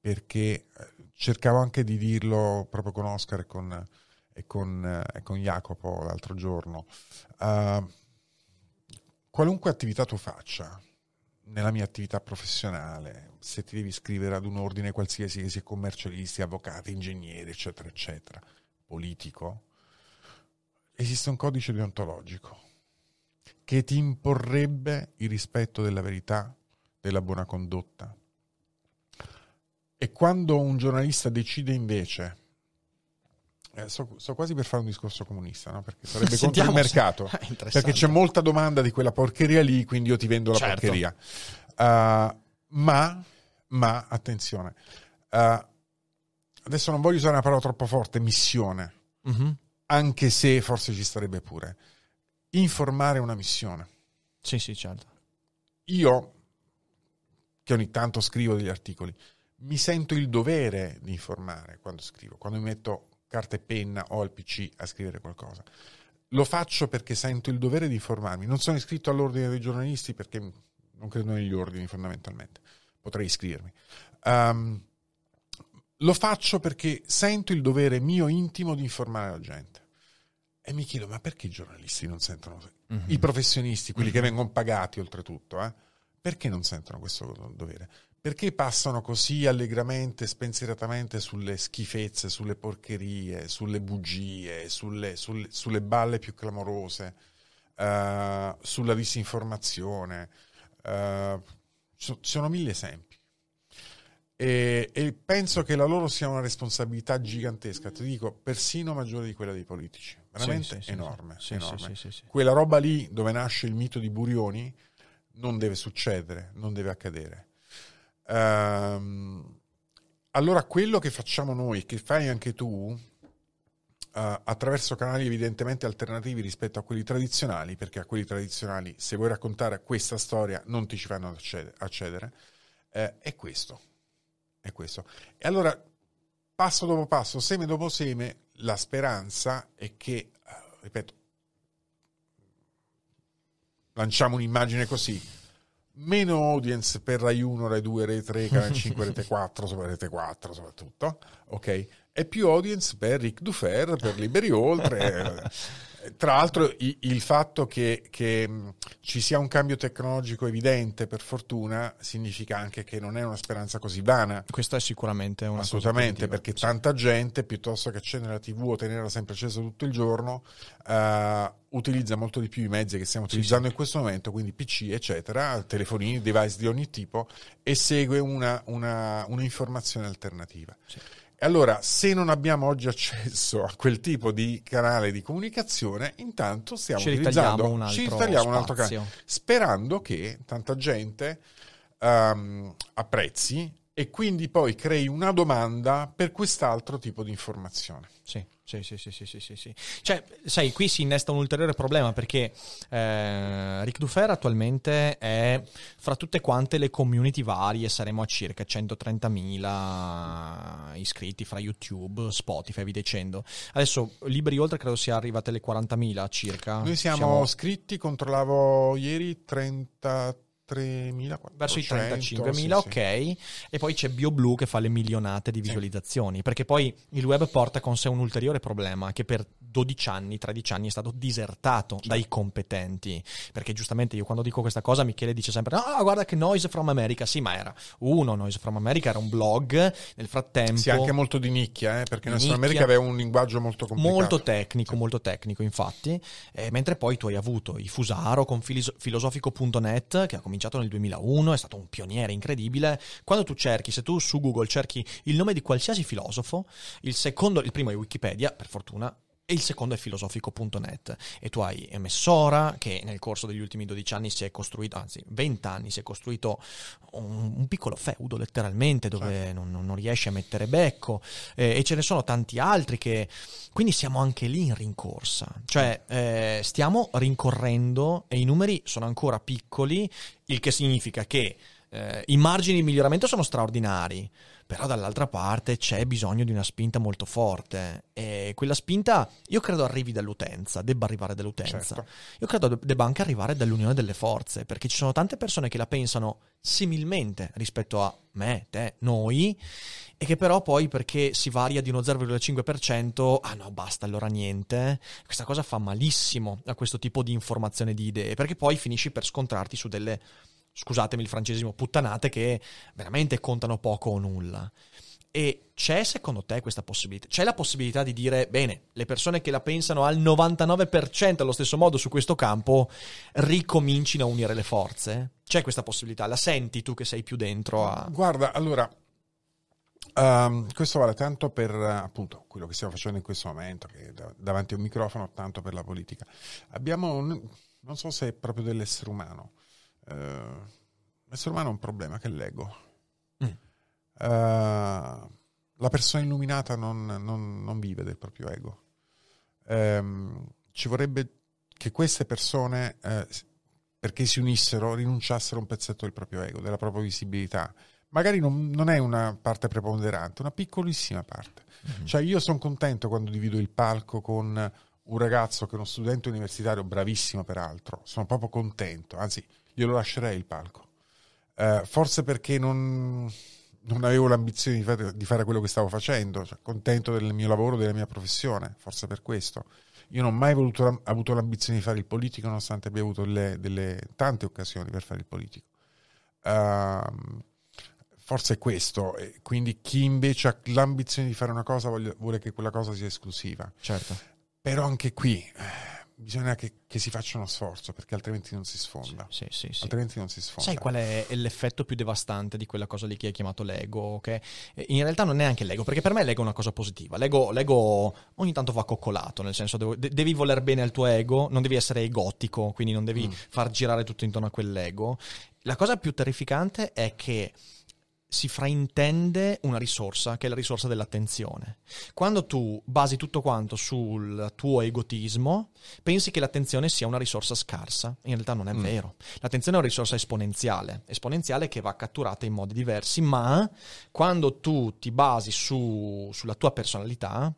Perché eh, cercavo anche di dirlo proprio con Oscar e con, e con, eh, e con Jacopo l'altro giorno. eh, qualunque attività tu faccia, nella mia attività professionale, se ti devi iscrivere ad un ordine qualsiasi, che sia commercialisti, avvocati, ingegneri, eccetera, eccetera, politico, esiste un codice deontologico che ti imporrebbe il rispetto della verità, della buona condotta. E quando un giornalista decide invece, eh, so, so, quasi per fare un discorso comunista, no? perché sarebbe contro il mercato, perché c'è molta domanda di quella porcheria lì, quindi io ti vendo la certo. porcheria. Uh, ma, ma, attenzione, uh, adesso non voglio usare una parola troppo forte, missione, mm-hmm. anche se forse ci starebbe pure informare una missione. Sì, sì, certo. Io, che ogni tanto scrivo degli articoli, mi sento il dovere di informare quando scrivo, quando mi metto carta e penna o al PC a scrivere qualcosa. Lo faccio perché sento il dovere di informarmi. Non sono iscritto all'ordine dei giornalisti perché non credo negli ordini fondamentalmente. Potrei iscrivermi. Um, lo faccio perché sento il dovere mio intimo di informare la gente. E mi chiedo, ma perché i giornalisti non sentono, uh-huh. i professionisti, quelli uh-huh. che vengono pagati oltretutto, eh? perché non sentono questo dovere? Perché passano così allegramente, spensieratamente sulle schifezze, sulle porcherie, sulle bugie, sulle, sulle, sulle balle più clamorose, uh, sulla disinformazione? Uh, ci sono mille esempi. E, e, penso che la loro sia una responsabilità gigantesca, ti dico, persino maggiore di quella dei politici, veramente sì, sì, enorme. Sì, enorme. Quella roba lì dove nasce il mito di Burioni non deve succedere, non deve accadere. Um, allora quello che facciamo noi, che fai anche tu, uh, attraverso canali evidentemente alternativi rispetto a quelli tradizionali, perché a quelli tradizionali se vuoi raccontare questa storia non ti ci fanno accedere, accedere eh, è questo è questo. E allora, passo dopo passo, seme dopo seme, la speranza è che, eh, ripeto, lanciamo un'immagine così, meno audience per Rai 1, Rai 2, Rai 3, Canale 5, Rete 4, sopra Rete 4 soprattutto, ok? E più audience per Ric Dufer, per Liberi Oltre, Tra l'altro il, il fatto che, che, ci sia un cambio tecnologico evidente, per fortuna, significa anche che non è una speranza così vana. Questa è sicuramente una Assolutamente, perché sì. tanta gente, piuttosto che accendere la TV o tenerla sempre accesa tutto il giorno, uh, utilizza molto di più i mezzi che stiamo utilizzando sì, sì. in questo momento, quindi PC, eccetera, telefonini, device di ogni tipo, e segue una, una, un'informazione alternativa. Sì. Allora, se non abbiamo oggi accesso a quel tipo di canale di comunicazione, intanto stiamo ci utilizzando, un ci ritagliamo un altro canale, sperando che tanta gente um, apprezzi e quindi poi crei una domanda per quest'altro tipo di informazione. Sì. Sì, sì, sì, sì, sì, sì. Cioè, sai, qui si innesta un ulteriore problema perché eh, Ric Dufer attualmente è fra tutte quante le community varie, saremo a circa 130.000 iscritti fra YouTube, Spotify, vi dicendo. Adesso Libri Oltre credo sia arrivate alle 40.000 circa. Noi siamo, siamo... iscritti, controllavo ieri 33 3.000 verso i 35.000 sì, ok. Sì. e poi c'è BioBlue che fa le milionate di visualizzazioni sì. perché poi il web porta con sé un ulteriore problema che per 12 anni 13 anni è stato disertato dai competenti. Perché giustamente io quando dico questa cosa Michele dice sempre ah guarda che Noise from America. Sì ma era uno Noise from America era un blog nel frattempo sì anche molto di nicchia eh, perché Noise from America aveva un linguaggio molto complicato. Molto tecnico molto tecnico infatti. Eh, mentre poi tu hai avuto i Fusaro con filosofico.net che ha cominciato cominciato nel 2001, è stato un pioniere incredibile. Quando tu cerchi, se tu su Google cerchi il nome di qualsiasi filosofo, il secondo, il primo è Wikipedia, per fortuna, e il secondo è filosofico.net e tu hai Messora che nel corso degli ultimi 12 anni si è costruito, anzi 20 anni si è costruito un, un piccolo feudo letteralmente dove certo. non, non, riesce a mettere becco. Eh, e ce ne sono tanti altri che quindi siamo anche lì in rincorsa, cioè eh, stiamo rincorrendo e i numeri sono ancora piccoli, il che significa che eh, i margini di miglioramento sono straordinari però dall'altra parte c'è bisogno di una spinta molto forte e quella spinta io credo arrivi dall'utenza, debba arrivare dall'utenza. Certo. Io credo debba anche arrivare dall'unione delle forze, perché ci sono tante persone che la pensano similmente rispetto a me, te, noi, e che però poi perché si varia di uno 0,5%, ah no, basta, allora niente. Questa cosa fa malissimo a questo tipo di informazione di idee, perché poi finisci per scontrarti su delle scusatemi il francesimo, puttanate che veramente contano poco o nulla. E c'è secondo te questa possibilità? C'è la possibilità di dire, bene, le persone che la pensano al 99% allo stesso modo su questo campo ricomincino a unire le forze? C'è questa possibilità? La senti tu che sei più dentro a... Guarda, allora, um, questo vale tanto per appunto quello che stiamo facendo in questo momento, che davanti a un microfono, tanto per la politica. Abbiamo, non so se è proprio dell'essere umano, l'essere umano ha un problema che è l'ego. Mm. Uh, la persona illuminata non, non, non, vive del proprio ego. Um, ci vorrebbe che queste persone, uh, perché si unissero, rinunciassero a un pezzetto del proprio ego, della propria visibilità. Magari non, non è una parte preponderante, una piccolissima parte. Mm-hmm. Cioè io sono contento quando divido il palco con un ragazzo che è uno studente universitario bravissimo peraltro, sono proprio contento, anzi glielo lascerei il palco. Uh, forse perché non, non avevo l'ambizione di fare, di fare, quello che stavo facendo, cioè, contento del mio lavoro, della mia professione, forse per questo. Io non ho mai voluto, avuto l'ambizione di fare il politico, nonostante abbia avuto delle, delle tante occasioni per fare il politico. Uh, forse è questo, quindi chi invece ha l'ambizione di fare una cosa vuole, vuole che quella cosa sia esclusiva. Certo. Però anche qui bisogna che, che, si faccia uno sforzo perché altrimenti non si sfonda. Sì, sì, sì, altrimenti non si sfonda. Sai qual è l'effetto più devastante di quella cosa lì che hai chiamato l'ego? Che in realtà non è anche l'ego, perché per me l'ego è una cosa positiva. L'ego, l'ego ogni tanto va coccolato, nel senso devo, devi voler bene al tuo ego, non devi essere egotico, quindi non devi mm. far girare tutto intorno a quell'ego. La cosa più terrificante è che si fraintende una risorsa, che è la risorsa dell'attenzione. Quando tu basi tutto quanto sul tuo egotismo, pensi che l'attenzione sia una risorsa scarsa. In realtà non è mm. vero. L'attenzione è una risorsa esponenziale, esponenziale che va catturata in modi diversi, ma quando tu ti basi su, sulla tua personalità,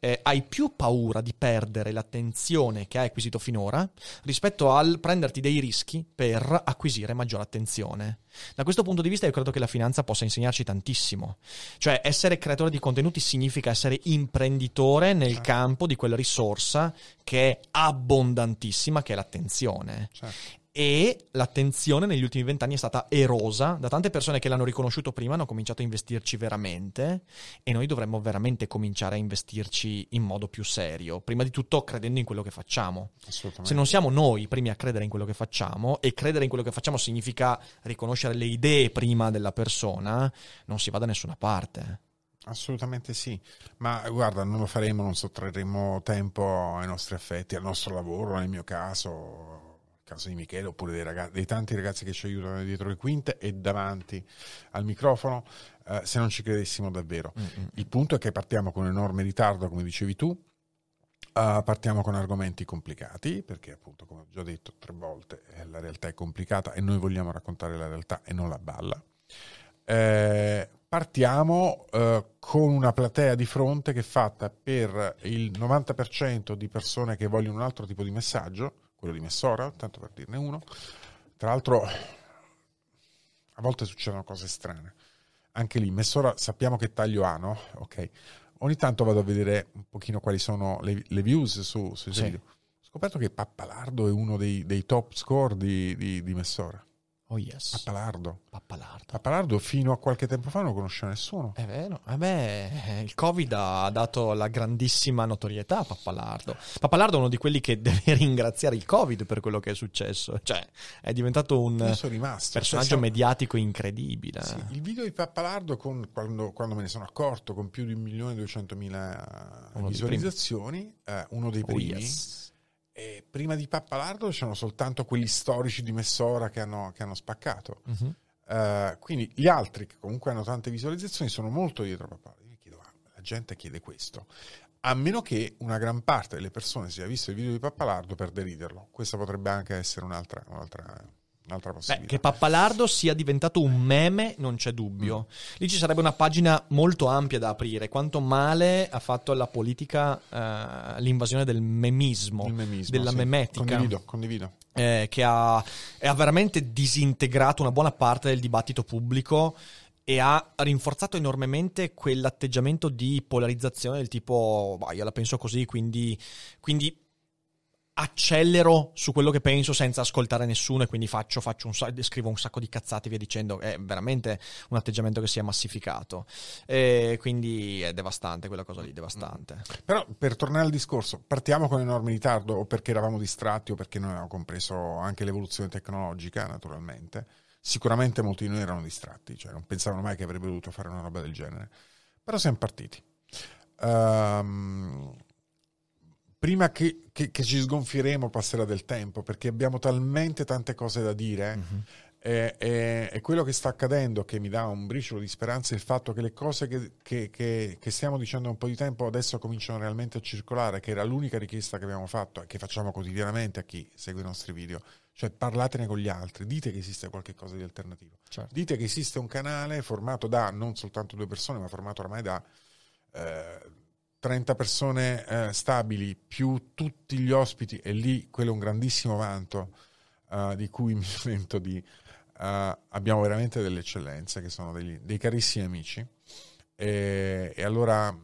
eh, hai più paura di perdere l'attenzione che hai acquisito finora rispetto al prenderti dei rischi per acquisire maggiore attenzione. Da questo punto di vista io credo che la finanza possa insegnarci tantissimo. Cioè essere creatore di contenuti significa essere imprenditore nel certo. campo di quella risorsa che è abbondantissima, che è l'attenzione. Certo e l'attenzione negli ultimi vent'anni è stata erosa da tante persone che l'hanno riconosciuto prima, hanno cominciato a investirci veramente e noi dovremmo veramente cominciare a investirci in modo più serio, prima di tutto credendo in quello che facciamo. Se non siamo noi i primi a credere in quello che facciamo e credere in quello che facciamo significa riconoscere le idee prima della persona, non si va da nessuna parte. Assolutamente sì, ma guarda, non lo faremo, non sottrarremo tempo ai nostri affetti, al nostro lavoro, nel mio caso, caso di Michele oppure dei, ragazzi, dei, tanti ragazzi che ci aiutano dietro le quinte e davanti al microfono, eh, se non ci credessimo davvero. Mm-hmm. Il punto è che partiamo con un enorme ritardo, come dicevi tu, uh, partiamo con argomenti complicati, perché appunto, come ho già detto tre volte, eh, la realtà è complicata e noi vogliamo raccontare la realtà e non la balla. Eh, partiamo eh, con una platea di fronte che è fatta per il 90% di persone che vogliono un altro tipo di messaggio, quello di Messora, tanto per dirne uno. Tra l'altro, a volte succedono cose strane. Anche lì, Messora sappiamo che taglio ha, no? Ok. Ogni tanto vado a vedere un pochino quali sono le, le views su, sui sì. video. Ho scoperto che Pappalardo è uno dei, dei top score di, di, di Messora. Oh yes. Pappalardo. Pappalardo. Pappalardo fino a qualche tempo fa non lo conosceva nessuno. È vero. Vabbè, il Covid ha dato la grandissima notorietà a Pappalardo. Pappalardo è uno di quelli che deve ringraziare il Covid per quello che è successo. Cioè, è diventato un rimasto, personaggio cioè, mediatico incredibile. Sì, il video di Pappalardo, con, quando, quando, me ne sono accorto, con più di 1.200.000 visualizzazioni, eh, uno dei primi. Oh, yes e prima di Pappalardo c'erano soltanto quelli storici di Messora che hanno, che hanno spaccato. Uh-huh. Uh, quindi gli altri, che comunque hanno tante visualizzazioni, sono molto dietro Pappalardo. Io chiedo, ah, la gente chiede questo. A meno che una gran parte delle persone sia visto il video di Pappalardo per deriderlo. Questa potrebbe anche essere un'altra, un'altra Un'altra possibilità. Beh, che Pappalardo sia diventato un meme, non c'è dubbio. Mm. Lì ci sarebbe una pagina molto ampia da aprire. Quanto male ha fatto alla politica uh, l'invasione del memismo, memismo della sì. memetica. Condivido, condivido. Eh, che ha, ha veramente disintegrato una buona parte del dibattito pubblico e ha rinforzato enormemente quell'atteggiamento di polarizzazione del tipo, bah, io la penso così, quindi, quindi accelero su quello che penso senza ascoltare nessuno e quindi faccio, faccio un, scrivo un sacco di cazzate via dicendo è veramente un atteggiamento che si è massificato. E quindi è devastante quella cosa lì devastante. Però per tornare al discorso partiamo con enorme ritardo o perché eravamo distratti o perché non avevamo compreso anche l'evoluzione tecnologica naturalmente. Sicuramente molti di noi erano distratti cioè non pensavano mai che avrebbero dovuto fare una roba del genere. Però siamo partiti. Um, prima che, che, che, ci sgonfieremo passerà del tempo perché abbiamo talmente tante cose da dire uh-huh. e, e, e, quello che sta accadendo che mi dà un briciolo di speranza è il fatto che le cose che, che, stiamo dicendo un po' di tempo adesso cominciano realmente a circolare che era l'unica richiesta che abbiamo fatto e che facciamo quotidianamente a chi segue i nostri video cioè parlatene con gli altri dite che esiste qualcosa di alternativo certo. dite che esiste un canale formato da non soltanto due persone ma formato ormai da eh, 30 persone eh, stabili più tutti gli ospiti e lì quello è un grandissimo vanto uh, di cui mi sento di uh, abbiamo veramente delle eccellenze che sono degli, dei carissimi amici. E, e allora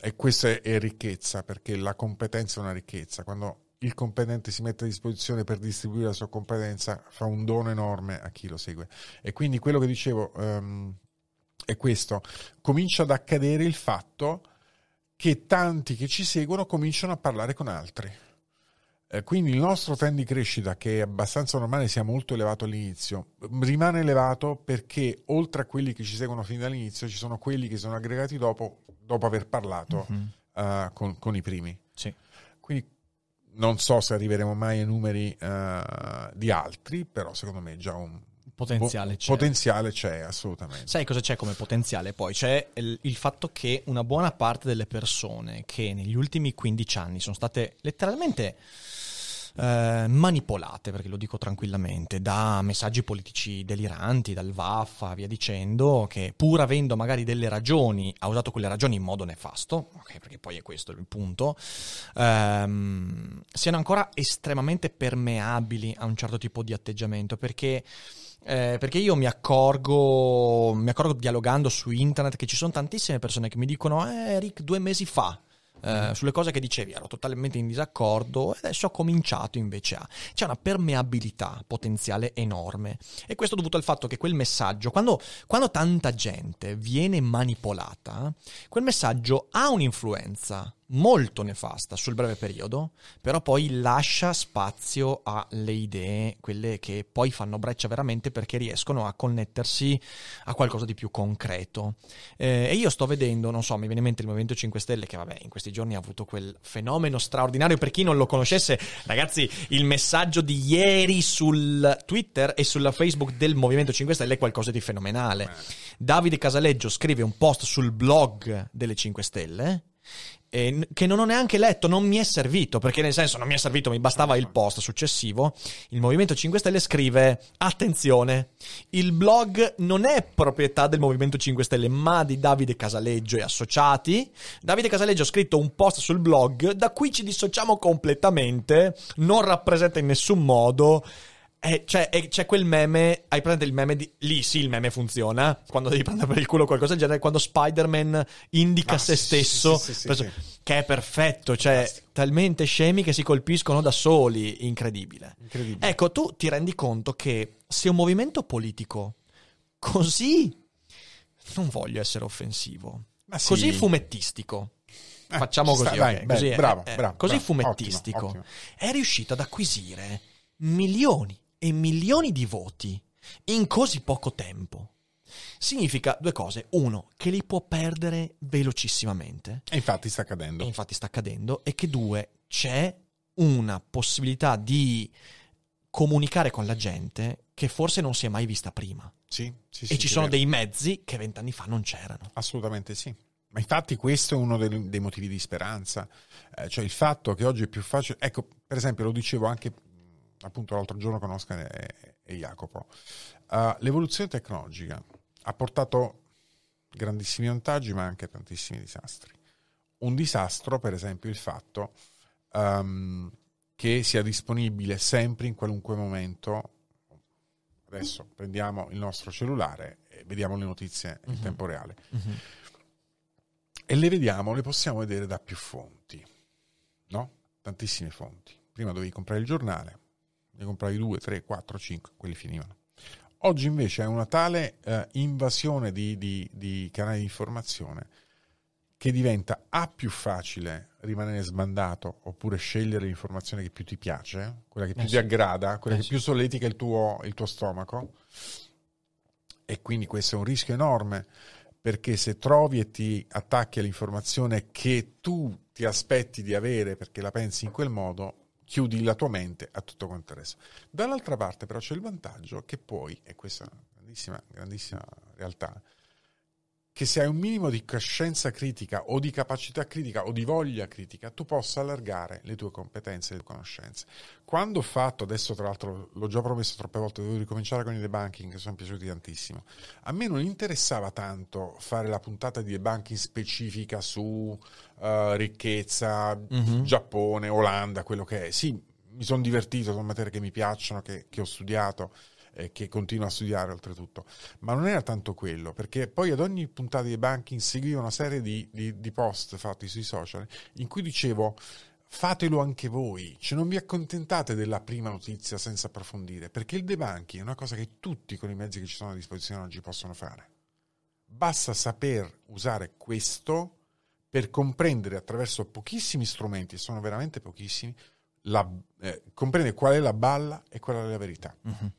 e questa è, è, ricchezza perché la competenza è una ricchezza. Quando il competente si mette a disposizione per distribuire la sua competenza fa un dono enorme a chi lo segue. E quindi quello che dicevo um, è questo. Comincia ad accadere il fatto che tanti che ci seguono cominciano a parlare con altri. Eh, quindi il nostro trend di crescita, che è abbastanza normale, sia molto elevato all'inizio, rimane elevato perché oltre a quelli che ci seguono fin dall'inizio, ci sono quelli che sono aggregati dopo, dopo aver parlato mm-hmm. uh, con, con, i primi. Sì. Quindi non so se arriveremo mai ai numeri uh, di altri, però secondo me è già un, Potenziale c'è. Potenziale c'è, assolutamente. Sai cosa c'è come potenziale? Poi c'è il, il, fatto che una buona parte delle persone che negli ultimi 15 anni sono state letteralmente eh, manipolate, perché lo dico tranquillamente, da messaggi politici deliranti, dal vaffa, via dicendo, che pur avendo magari delle ragioni, ha usato quelle ragioni in modo nefasto, okay, perché poi è questo il punto, ehm, siano ancora estremamente permeabili a un certo tipo di atteggiamento, perché eh, perché io mi accorgo, mi accorgo dialogando su internet che ci sono tantissime persone che mi dicono, eh Rick, due mesi fa eh, sulle cose che dicevi ero totalmente in disaccordo e adesso ho cominciato invece a... C'è una permeabilità potenziale enorme. E questo è dovuto al fatto che quel messaggio, quando, quando tanta gente viene manipolata, quel messaggio ha un'influenza molto nefasta sul breve periodo, però poi lascia spazio alle idee, quelle che poi fanno breccia veramente perché riescono a connettersi a qualcosa di più concreto. Eh, e io sto vedendo, non so, mi viene in mente il Movimento 5 Stelle che vabbè, in questi giorni ha avuto quel fenomeno straordinario, per chi non lo conoscesse, ragazzi, il messaggio di ieri sul Twitter e sulla Facebook del Movimento 5 Stelle è qualcosa di fenomenale. Davide Casaleggio scrive un post sul blog delle 5 Stelle eh, che non ho neanche letto, non mi è servito, perché nel senso non mi è servito, mi bastava il post successivo. Il Movimento 5 Stelle scrive: Attenzione, il blog non è proprietà del Movimento 5 Stelle, ma di Davide Casaleggio e associati. Davide Casaleggio ha scritto un post sul blog da cui ci dissociamo completamente, non rappresenta in nessun modo eh, cioè, eh, c'è quel meme, hai presente il meme di... Lì sì il meme funziona, quando devi prendere per il culo qualcosa del genere, quando Spider-Man indica ah, se sì, stesso, sì, sì, preso, che è perfetto, cioè Fantastico. talmente scemi che si colpiscono da soli, incredibile. incredibile. Ecco, tu ti rendi conto che se un movimento politico così, non voglio essere offensivo, così fumettistico, eh, facciamo così, sta, okay, dai, così, beh, bravo, eh, bravo, così bravo, fumettistico, ottimo, ottimo. è riuscito ad acquisire milioni e milioni di voti in così poco tempo significa due cose. Uno, che li può perdere velocissimamente. E infatti sta accadendo. E infatti sta accadendo. E che due, c'è una possibilità di comunicare con la gente che forse non si è mai vista prima. Sì, sì, sì. E ci sono vero. dei mezzi che vent'anni fa non c'erano. Assolutamente sì. Ma infatti questo è uno dei, dei motivi di speranza. Eh, cioè il fatto che oggi è più facile... Ecco, per esempio, lo dicevo anche appunto l'altro giorno con Oscar e, e Jacopo. Uh, l'evoluzione tecnologica ha portato grandissimi vantaggi ma anche tantissimi disastri. Un disastro, per esempio, il fatto um, che sia disponibile sempre in qualunque momento. Adesso prendiamo il nostro cellulare e vediamo le notizie in uh-huh. tempo reale. Uh-huh. E le vediamo, le possiamo vedere da più fonti, no? Tantissime fonti Prima dovevi comprare il giornale, ne compravi 2, 3, 4, 5, quelli finivano. Oggi invece è una tale eh, invasione di, di, di canali di informazione che diventa A più facile rimanere sbandato oppure scegliere l'informazione che più ti piace, quella che più Eh ti sì. aggrada, quella Eh che sì. più solletica il tuo, il tuo stomaco. E quindi questo è un rischio enorme perché se trovi e ti attacchi all'informazione che tu ti aspetti di avere perché la pensi in quel modo, chiudi la tua mente a tutto quanto resto. Dall'altra parte però c'è il vantaggio che poi, e questa è una grandissima, grandissima realtà, che se hai un minimo di coscienza critica o di capacità critica o di voglia critica, tu possa allargare le tue competenze e le tue conoscenze. Quando ho fatto, adesso tra l'altro l'ho già promesso troppe volte, devo ricominciare con i debunking che sono piaciuti tantissimo. A me non interessava tanto fare la puntata di debunking specifica su eh, ricchezza, Mhm. Giappone, Olanda, quello che è. Sì, mi sono divertito, sono materie che mi piacciono, che, che ho studiato e che continuo a studiare oltretutto. Ma non era tanto quello, perché poi ad ogni puntata di banking seguiva una serie di, di- di post fatti sui social in cui dicevo fatelo anche voi, cioè non vi accontentate della prima notizia senza approfondire, perché il debunking è una cosa che tutti con i mezzi che ci sono a disposizione oggi possono fare. Basta saper usare questo per comprendere attraverso pochissimi strumenti, sono veramente pochissimi, la- eh, comprendere qual è la balla e qual è la verità. Mhm.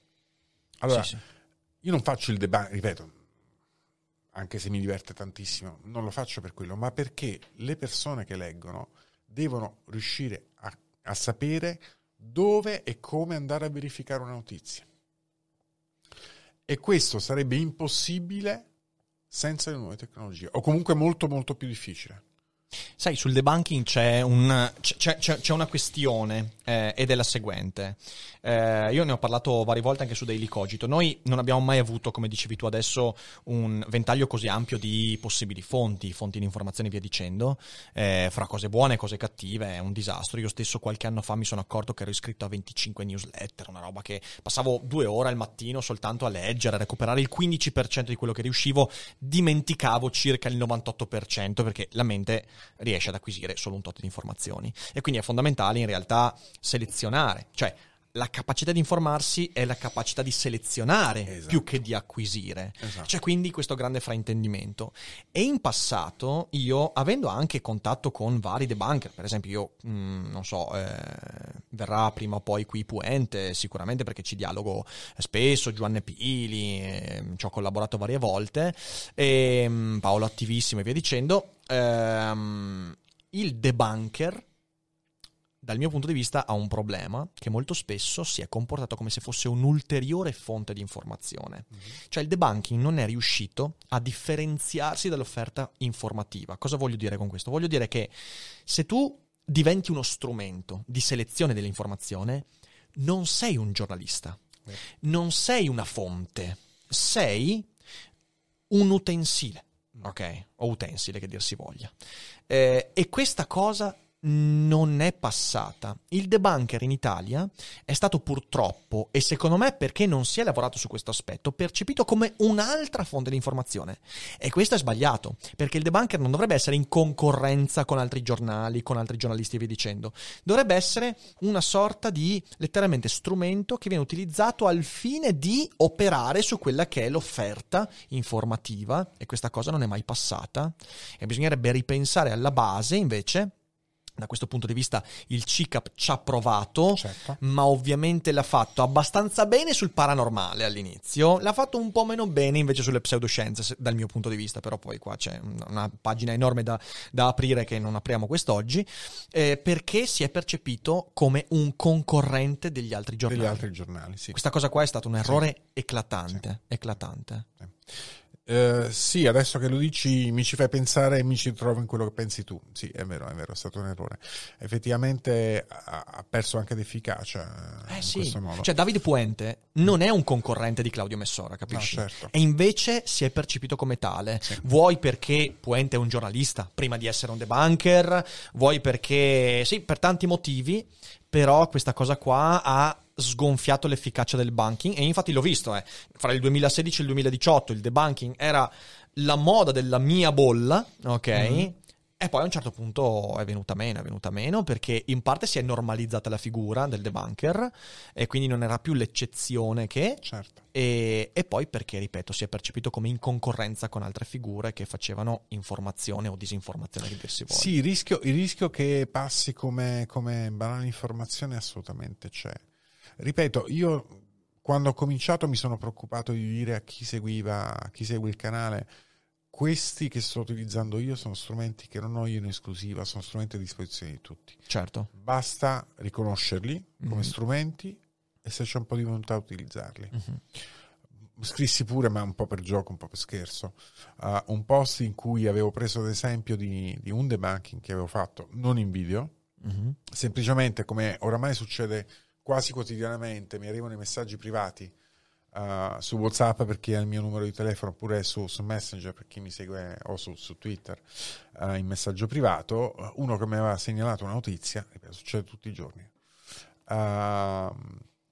Allora, Sì, sì. io non faccio il debunking, ripeto, anche se mi diverte tantissimo, non lo faccio per quello, ma perché le persone che leggono devono riuscire a, a sapere dove e come andare a verificare una notizia. E questo sarebbe impossibile senza le nuove tecnologie, o comunque molto molto più difficile. Sai, sul debunking c'è, un, c'è, c'è- c'è una questione eh, ed è la seguente. Eh, io ne ho parlato varie volte anche su Daily Cogito. Noi non abbiamo mai avuto, come dicevi tu adesso, un ventaglio così ampio di possibili fonti, fonti di informazione e via dicendo, eh, fra cose buone e cose cattive. È un disastro. Io stesso qualche anno fa mi sono accorto che ero iscritto a 25 newsletter, una roba che passavo due ore al mattino soltanto a leggere, a recuperare il 15% di quello che riuscivo, dimenticavo circa il 98% perché la mente riesce ad acquisire solo un tot di informazioni. E quindi è fondamentale in realtà selezionare, cioè la capacità di informarsi è la capacità di selezionare Esatto. più che di acquisire. Esatto. C'è quindi questo grande fraintendimento. E in passato io, avendo anche contatto con vari debunker, per esempio io, mh, non so, eh, verrà prima o poi qui Puente, sicuramente perché ci dialogo spesso, Giovanni Pili, eh, ci ho collaborato varie volte, e, mh, Paolo Attivissimo e via dicendo, ehm, il debunker dal mio punto di vista ha un problema che molto spesso si è comportato come se fosse un'ulteriore fonte di informazione. Cioè il debunking non è riuscito a differenziarsi dall'offerta informativa. Cosa voglio dire con questo? Voglio dire che se tu diventi uno strumento di selezione dell'informazione, non sei un giornalista, non sei una fonte, sei un utensile, ok? O utensile che dir si voglia. Eh, e questa cosa non è passata. Il debunker in Italia è stato purtroppo, e secondo me perché non si è lavorato su questo aspetto, percepito come un'altra fonte di informazione. E questo è sbagliato, perché il debunker non dovrebbe essere in concorrenza con altri giornali, con altri giornalisti e via dicendo. Dovrebbe essere una sorta di letteralmente strumento che viene utilizzato al fine di operare su quella che è l'offerta informativa, e questa cosa non è mai passata. E bisognerebbe ripensare alla base invece da questo punto di vista il CICAP ci ha provato, Certo. ma ovviamente l'ha fatto abbastanza bene sul paranormale all'inizio, l'ha fatto un po' meno bene invece sulle pseudoscienze, se- dal mio punto di vista, però poi qua c'è un- una pagina enorme da, da aprire che non apriamo quest'oggi, eh, perché si è percepito come un concorrente degli altri giornali. Degli altri giornali, sì. Questa cosa qua è stato un errore eclatante, eclatante. Eh, sì, adesso che lo dici mi ci fai pensare e mi ci trovo in quello che pensi tu. Sì, è vero, è vero, è stato un errore. Effettivamente ha, perso anche d'efficacia eh, Eh in sì, questo modo. cioè Davide Puente non è un concorrente di Claudio Messora, capisci? No, certo. E invece si è percepito come tale. Vuoi perché Puente è un giornalista, prima di essere un debunker, vuoi perché, sì, per tanti motivi, però questa cosa qua ha sgonfiato l'efficacia del banking e infatti l'ho visto, eh. fra il 2016 e il 2018 il debunking era la moda della mia bolla, ok? Mm-hmm. E poi a un certo punto è venuta meno, è venuta meno perché in parte si è normalizzata la figura del debunker e quindi non era più l'eccezione che... Certo. E, e poi perché, ripeto, si è percepito come in concorrenza con altre figure che facevano informazione o disinformazione che dir si. Sì, il rischio, il rischio che passi come, come banale informazione assolutamente c'è. Ripeto, io quando ho cominciato mi sono preoccupato di dire a chi seguiva, a chi segue il canale, questi che sto utilizzando io sono strumenti che non ho io in esclusiva, sono strumenti a disposizione di tutti. Certo. Basta riconoscerli come Mhm. strumenti e se c'è un po' di volontà utilizzarli. Mhm. Scrissi pure, ma un po' per gioco, un po' per scherzo, uh, un post in cui avevo preso ad esempio di, di un debunking che avevo fatto, non in video, Mhm. semplicemente come oramai succede quasi quotidianamente, mi arrivano i messaggi privati uh, su WhatsApp per chi ha il mio numero di telefono oppure su, su Messenger per chi mi segue o su, su Twitter uh, in messaggio privato, uh, uno che mi aveva segnalato una notizia, ripeto, succede tutti i giorni, uh,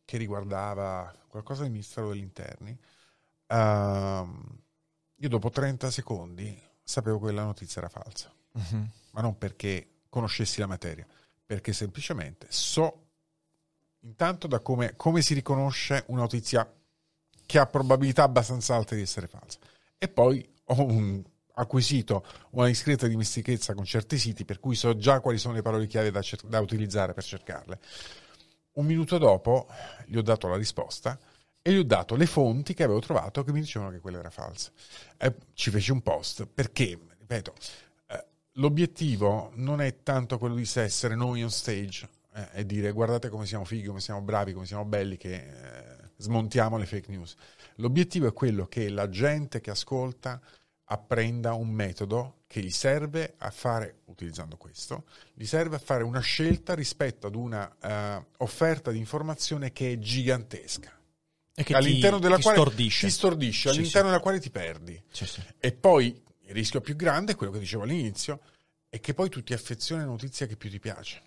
che riguardava qualcosa del Ministero degli Interni. Uh, io dopo 30 secondi sapevo che quella notizia era falsa, Mhm. ma non perché conoscessi la materia, perché semplicemente so intanto da come, come si riconosce una notizia che ha probabilità abbastanza alte di essere falsa. E poi ho un- acquisito una discreta dimestichezza con certi siti, per cui so già quali sono le parole chiave da, cer- da utilizzare per cercarle. Un minuto dopo gli ho dato la risposta e gli ho dato le fonti che avevo trovato che mi dicevano che quella era falsa. E ci feci un post perché, ripeto, eh, l'obiettivo non è tanto quello di essere noi on stage eh, e dire guardate come siamo fighi, come siamo bravi, come siamo belli che eh, smontiamo le fake news. L'obiettivo è quello che la gente che ascolta apprenda un metodo che gli serve a fare, utilizzando questo, gli serve a fare una scelta rispetto ad una eh, offerta di informazione che è gigantesca, E che all'interno ti, della ti quale stordisce. ti stordisce, Sì, all'interno sì. della quale ti perdi. Sì, sì. E poi il rischio più grande è quello che dicevo all'inizio, è che poi tu ti affezioni alla notizia che più ti piace,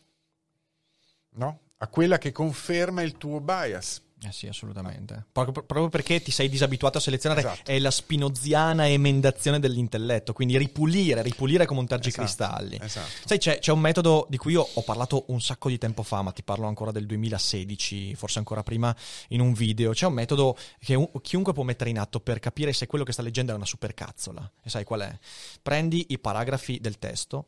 no? A quella che conferma il tuo bias. Eh sì, assolutamente. Proprio, proprio perché ti sei disabituato a selezionare Esatto. è la spinoziana emendazione dell'intelletto, quindi ripulire, ripulire come un tergicristalli. Esatto. Sai, c'è, c'è un metodo di cui io ho parlato un sacco di tempo fa, ma ti parlo ancora del 2016, forse ancora prima, in un video. C'è un metodo che un- chiunque può mettere in atto per capire se quello che sta leggendo è una supercazzola. E sai qual è? Prendi i paragrafi del testo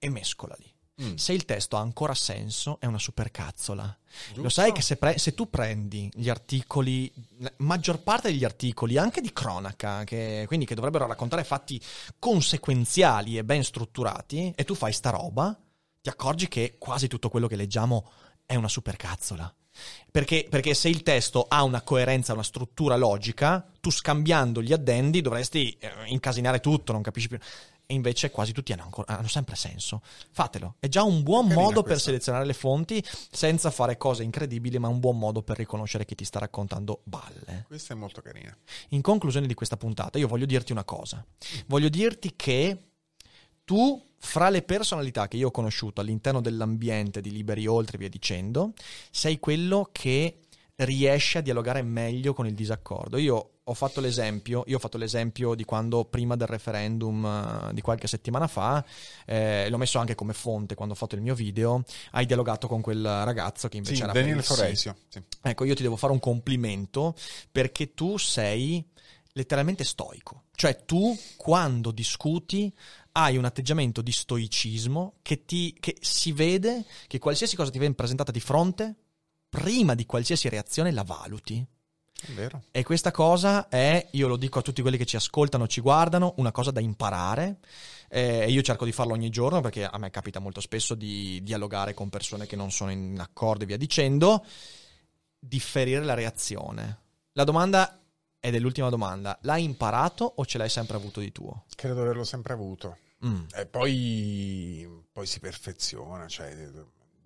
e mescolali. Mm. Se il testo ha ancora senso, è una supercazzola. Lo Giusto? sai che se, pre- se tu prendi gli articoli, la maggior parte degli articoli, anche di cronaca, che, quindi che dovrebbero raccontare fatti conseguenziali e ben strutturati, e tu fai sta roba, ti accorgi che quasi tutto quello che leggiamo è una supercazzola. Perché, perché se il testo ha una coerenza, una struttura logica, tu scambiando gli addendi dovresti eh, incasinare tutto, non capisci più. E invece quasi tutti hanno, ancora- hanno sempre senso. Fatelo. È già un buon Carina modo per questa. selezionare le fonti senza fare cose incredibili, ma un buon modo per riconoscere chi ti sta raccontando balle. Questa è molto carina. In conclusione di questa puntata, io voglio dirti una cosa. Voglio dirti che tu, fra le personalità che io ho conosciuto all'interno dell'ambiente di Liberi Oltre e via dicendo, sei quello che riesce a dialogare meglio con il disaccordo. Io ho fatto l'esempio, io ho fatto l'esempio di quando prima del referendum eh, di qualche settimana fa, eh, l'ho messo anche come fonte quando ho fatto il mio video, hai dialogato con quel ragazzo che invece Sì, era sì. Foresio. Sì. Ecco, io ti devo fare un complimento perché tu sei letteralmente stoico. Cioè tu quando discuti hai un atteggiamento di stoicismo che, ti, che si vede che qualsiasi cosa ti viene presentata di fronte, prima di qualsiasi reazione la valuti. È vero. E questa cosa è, io lo dico a tutti quelli che ci ascoltano, ci guardano, una cosa da imparare. Eh, E io cerco di farlo ogni giorno perché a me capita molto spesso di dialogare con persone che non sono in accordo e via dicendo. Differire la reazione. La domanda ed è l'ultima domanda. L'hai imparato o ce l'hai sempre avuto di tuo? Credo di averlo sempre avuto. Mm. E poi, poi si perfeziona, cioè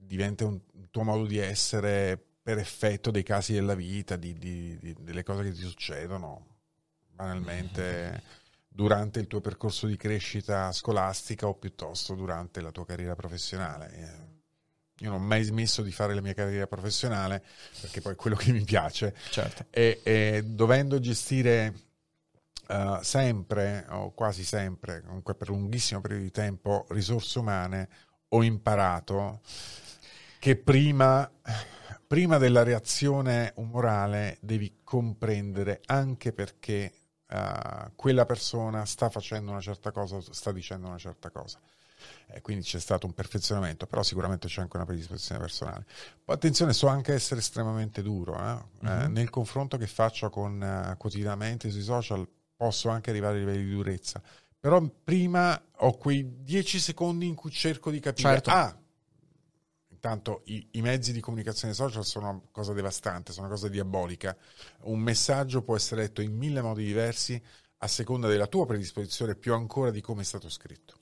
diventa un tuo modo di essere per effetto dei casi della vita, di- di- di- delle cose che ti succedono banalmente durante il tuo percorso di crescita scolastica o piuttosto durante la tua carriera professionale. Eh, Io non ho mai smesso di fare la mia carriera professionale perché poi è quello che mi piace Certo. e, e dovendo gestire uh, sempre o quasi sempre, comunque per un lunghissimo periodo di tempo, risorse umane, ho imparato che prima, prima della reazione umorale devi comprendere anche perché uh, quella persona sta facendo una certa cosa, sta dicendo una certa cosa. E quindi c'è stato un perfezionamento, però sicuramente c'è anche una predisposizione personale. Poi attenzione, so anche essere estremamente duro. Eh? Mm-hmm. Eh, nel confronto che faccio con, uh, quotidianamente sui social posso anche arrivare a livelli di durezza. Però prima ho quei dieci secondi in cui cerco di capire. Certo. Ah, intanto i, i, mezzi di comunicazione social sono una cosa devastante, sono una cosa diabolica. Un messaggio può essere letto in mille modi diversi a seconda della tua predisposizione, più ancora di come è stato scritto.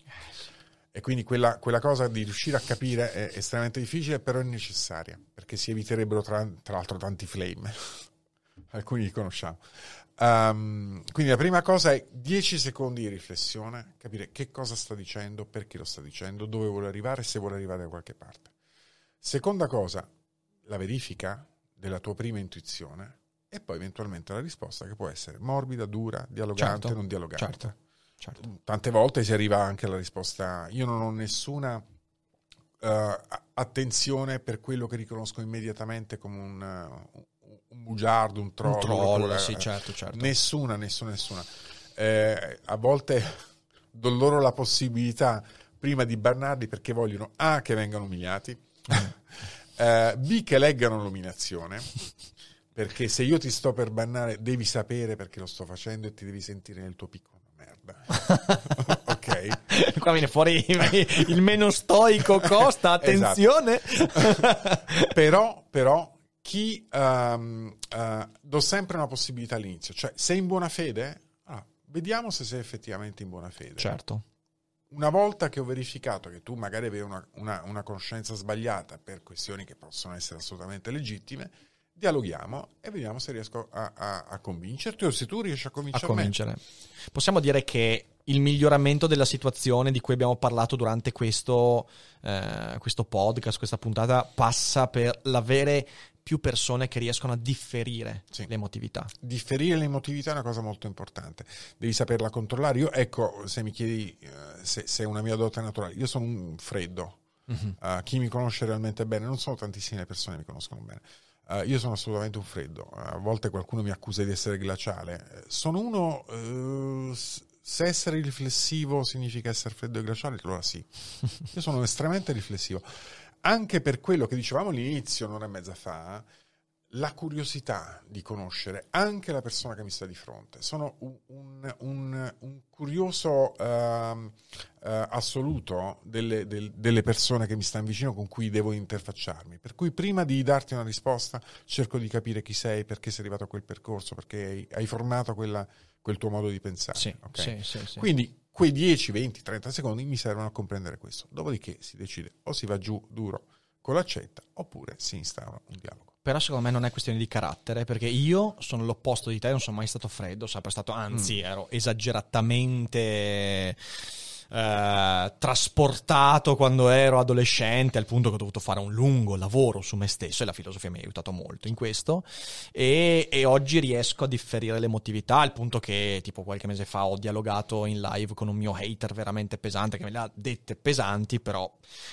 E quindi quella, quella, cosa di riuscire a capire è estremamente difficile, però è necessaria, perché si eviterebbero tra, tra l'altro tanti flame. Alcuni li conosciamo. Um, quindi la prima cosa è 10 secondi di riflessione, capire che cosa sta dicendo, perché lo sta dicendo, dove vuole arrivare, se vuole arrivare da qualche parte. Seconda cosa, la verifica della tua prima intuizione e poi eventualmente la risposta che può essere morbida, dura, dialogante, certo, non dialogante. Certo, certo. Tante volte si arriva anche alla risposta, io non ho nessuna uh, attenzione per quello che riconosco immediatamente come un, un bugiardo, un troll. Un troll, sì, certo, certo. Nessuna, nessuna, nessuna. Eh, a volte do loro la possibilità prima di bannarli perché vogliono A che vengano umiliati, eh, B che leggano l'umiliazione, perché se io ti sto per bannare devi sapere perché lo sto facendo e ti devi sentire nel tuo piccolo merda. ok? Qua viene fuori il meno stoico Costa, attenzione. Esatto. però, però chi um, uh, do sempre una possibilità all'inizio, cioè sei in buona fede? Ah, vediamo se sei effettivamente in buona fede. Certo. Una volta che ho verificato che tu magari avevi una, una, una conoscenza sbagliata per questioni che possono essere assolutamente legittime, dialoghiamo e vediamo se riesco a, a, a convincerti o se tu riesci a convincere. A convincere. Possiamo dire che il miglioramento della situazione di cui abbiamo parlato durante questo, eh, questo podcast, questa puntata, passa per l'avere più persone che riescono a differire sì. l'emotività. Differire l'emotività è una cosa molto importante, devi saperla controllare. Io, ecco, se mi chiedi uh, se, se, è una mia dote naturale, io sono un freddo. Uh-huh. Uh, chi mi conosce realmente bene, non sono tantissime le persone che mi conoscono bene. Uh, io sono assolutamente un freddo. A volte qualcuno mi accusa di essere glaciale. Sono uno. Se essere riflessivo significa essere freddo e glaciale, allora sì. Io sono estremamente riflessivo anche per quello che dicevamo all'inizio, un'ora e mezza fa, la curiosità di conoscere anche la persona che mi sta di fronte. Sono un, un, un, un curioso uh, uh, assoluto delle, del, delle, persone che mi stanno vicino con cui devo interfacciarmi. Per cui prima di darti una risposta cerco di capire chi sei, perché sei arrivato a quel percorso, perché hai, hai formato quella, quel tuo modo di pensare. Sì, okay? sì, sì, sì. Quindi quei 10, 20, 30 secondi mi servono a comprendere questo. Dopodiché si decide o si va giù duro con l'accetta oppure si instaura un dialogo. Però secondo me non è questione di carattere, perché io sono l'opposto di te, non sono mai stato freddo, sempre stato, anzi, mm. ero esageratamente eh, trasportato quando ero adolescente al punto che ho dovuto fare un lungo lavoro su me stesso e la filosofia mi ha aiutato molto in questo e, e oggi riesco a differire l'emotività al punto che tipo qualche mese fa ho dialogato in live con un mio hater veramente pesante che me le ha dette pesanti però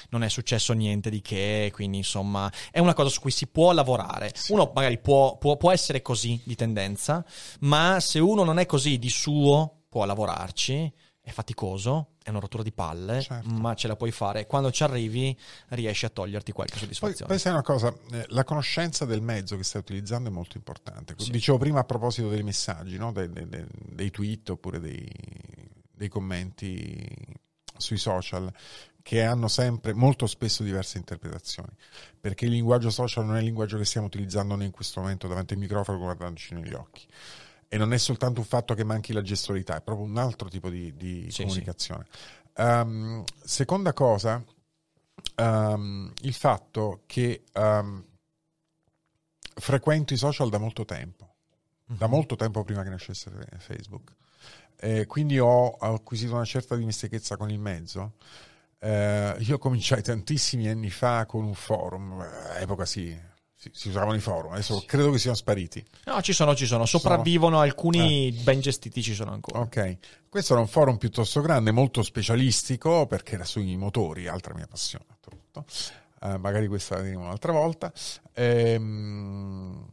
non è successo niente di che quindi insomma è una cosa su cui si può lavorare sì. uno magari può, può, può essere così di tendenza ma se uno non è così di suo può lavorarci è faticoso, è una rottura di palle, certo. ma ce la puoi fare. Quando ci arrivi riesci a toglierti qualche soddisfazione. Poi, sai una cosa, eh, la conoscenza del mezzo che stai utilizzando è molto importante. Sì. Dicevo prima a proposito dei messaggi, no? dei, dei, dei, tweet oppure dei, dei commenti sui social che hanno sempre molto spesso diverse interpretazioni perché il linguaggio social non è il linguaggio che stiamo utilizzando noi in questo momento davanti al microfono guardandoci negli occhi e non è soltanto un fatto che manchi la gestualità, è proprio un altro tipo di, di sì, comunicazione. Sì. Um, seconda cosa, um, il fatto che um, frequento i social da molto tempo, mm-hmm. da molto tempo prima che nascesse Facebook. Eh, quindi ho acquisito una certa dimestichezza con il mezzo. Eh, io cominciai tantissimi anni fa con un forum, epoca sì, si, si usavano i forum, adesso credo che siano spariti. No, ci sono, ci sono, sopravvivono alcuni ben gestiti, ci sono ancora. Ok, questo era un forum piuttosto grande, molto specialistico perché era sui motori, altra mia passione. Tutto. Uh, magari questa la diremo un'altra volta. Ehm,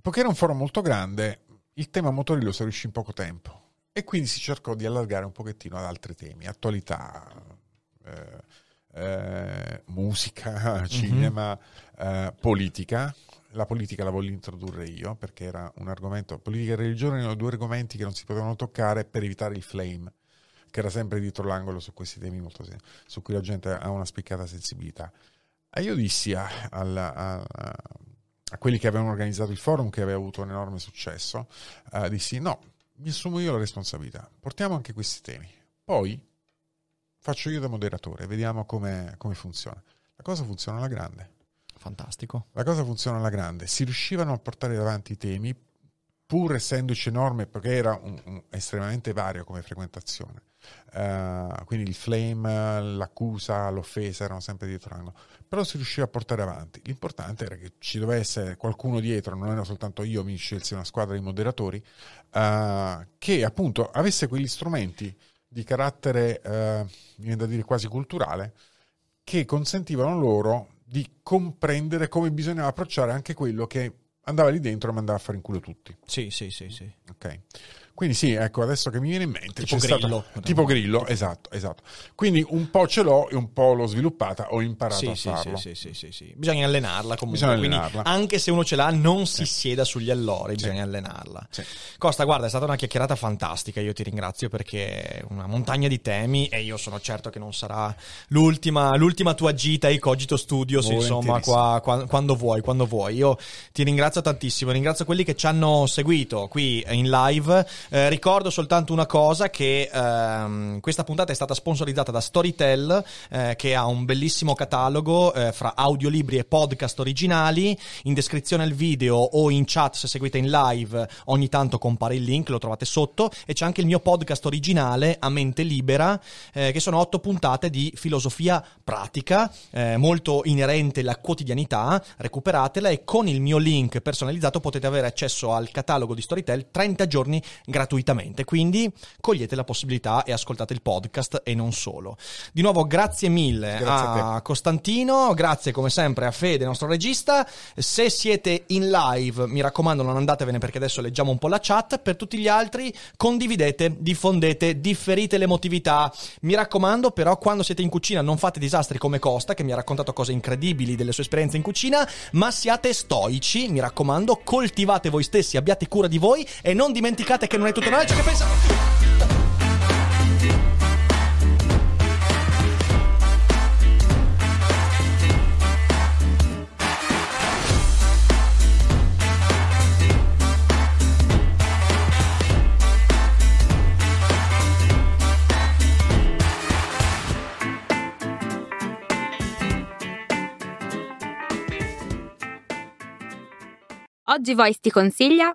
poiché era un forum molto grande, il tema motori lo si riuscì in poco tempo e quindi si cercò di allargare un pochettino ad altri temi, attualità, eh, eh, musica, cinema, mm-hmm. eh, politica. La politica la voglio introdurre io perché era un argomento, politica e religione erano due argomenti che non si potevano toccare per evitare il flame, che era sempre dietro l'angolo su questi temi molto su cui la gente ha una spiccata sensibilità. E io dissi a, a, a, a quelli che avevano organizzato il forum, che aveva avuto un enorme successo, uh, dissi no, mi assumo io la responsabilità, portiamo anche questi temi. Poi faccio io da moderatore, vediamo come funziona. La cosa funziona alla grande. Fantastico. La cosa funziona alla grande. Si riuscivano a portare avanti i temi, pur essendoci enorme, perché era un, un, estremamente vario come frequentazione. Uh, quindi il flame, l'accusa, l'offesa erano sempre dietro l'angolo. Però si riusciva a portare avanti. L'importante era che ci dovesse qualcuno dietro, non era soltanto io, mi scelsi una squadra di moderatori, uh, che appunto avesse quegli strumenti di carattere, eh, viene da dire quasi culturale, che consentivano loro di comprendere come bisognava approcciare anche quello che andava lì dentro e mandava a fare in culo tutti. Sì, sì, sì, sì. Ok. Quindi sì, ecco, adesso che mi viene in mente... Tipo grillo. Stato, tipo grillo, esatto, esatto. Quindi un po' ce l'ho e un po' l'ho sviluppata, ho imparato sì, a sì, farlo. Sì, sì, sì, sì, Bisogna allenarla comunque. Bisogna allenarla. Quindi anche se uno ce l'ha, non si sieda sugli allori, bisogna allenarla. Costa, guarda, è stata una chiacchierata fantastica, io ti ringrazio perché è una montagna di temi e io sono certo che non sarà l'ultima, l'ultima tua gita ai Cogito Studios, insomma, qua, qua, quando vuoi, quando vuoi. Io ti ringrazio tantissimo, ringrazio quelli che ci hanno seguito qui in live. Eh, ricordo soltanto una cosa che ehm, questa puntata è stata sponsorizzata da Storytel eh, che ha un bellissimo catalogo eh, fra audiolibri e podcast originali. In descrizione al video o in chat se seguite in live ogni tanto compare il link lo trovate sotto. E c'è anche il mio podcast originale a mente libera eh, che sono otto puntate di filosofia pratica eh, molto inerente alla quotidianità. Recuperatela e con il mio link personalizzato potete avere accesso al catalogo di Storytel 30 giorni gratuitamente quindi cogliete la possibilità e ascoltate il podcast e non solo. Di nuovo grazie mille grazie a, a Costantino, grazie come sempre a Fede, nostro regista. Se siete in live, mi raccomando non andatevene perché adesso leggiamo un po' la chat, per tutti gli altri condividete, diffondete, differite l'emotività. Mi raccomando però quando siete in cucina non fate disastri come Costa che mi ha raccontato cose incredibili delle sue esperienze in cucina, ma siate stoici, mi raccomando, coltivate voi stessi, abbiate cura di voi e non dimenticate che non è tutto ciò che pensa. Oggi Voice ti consiglia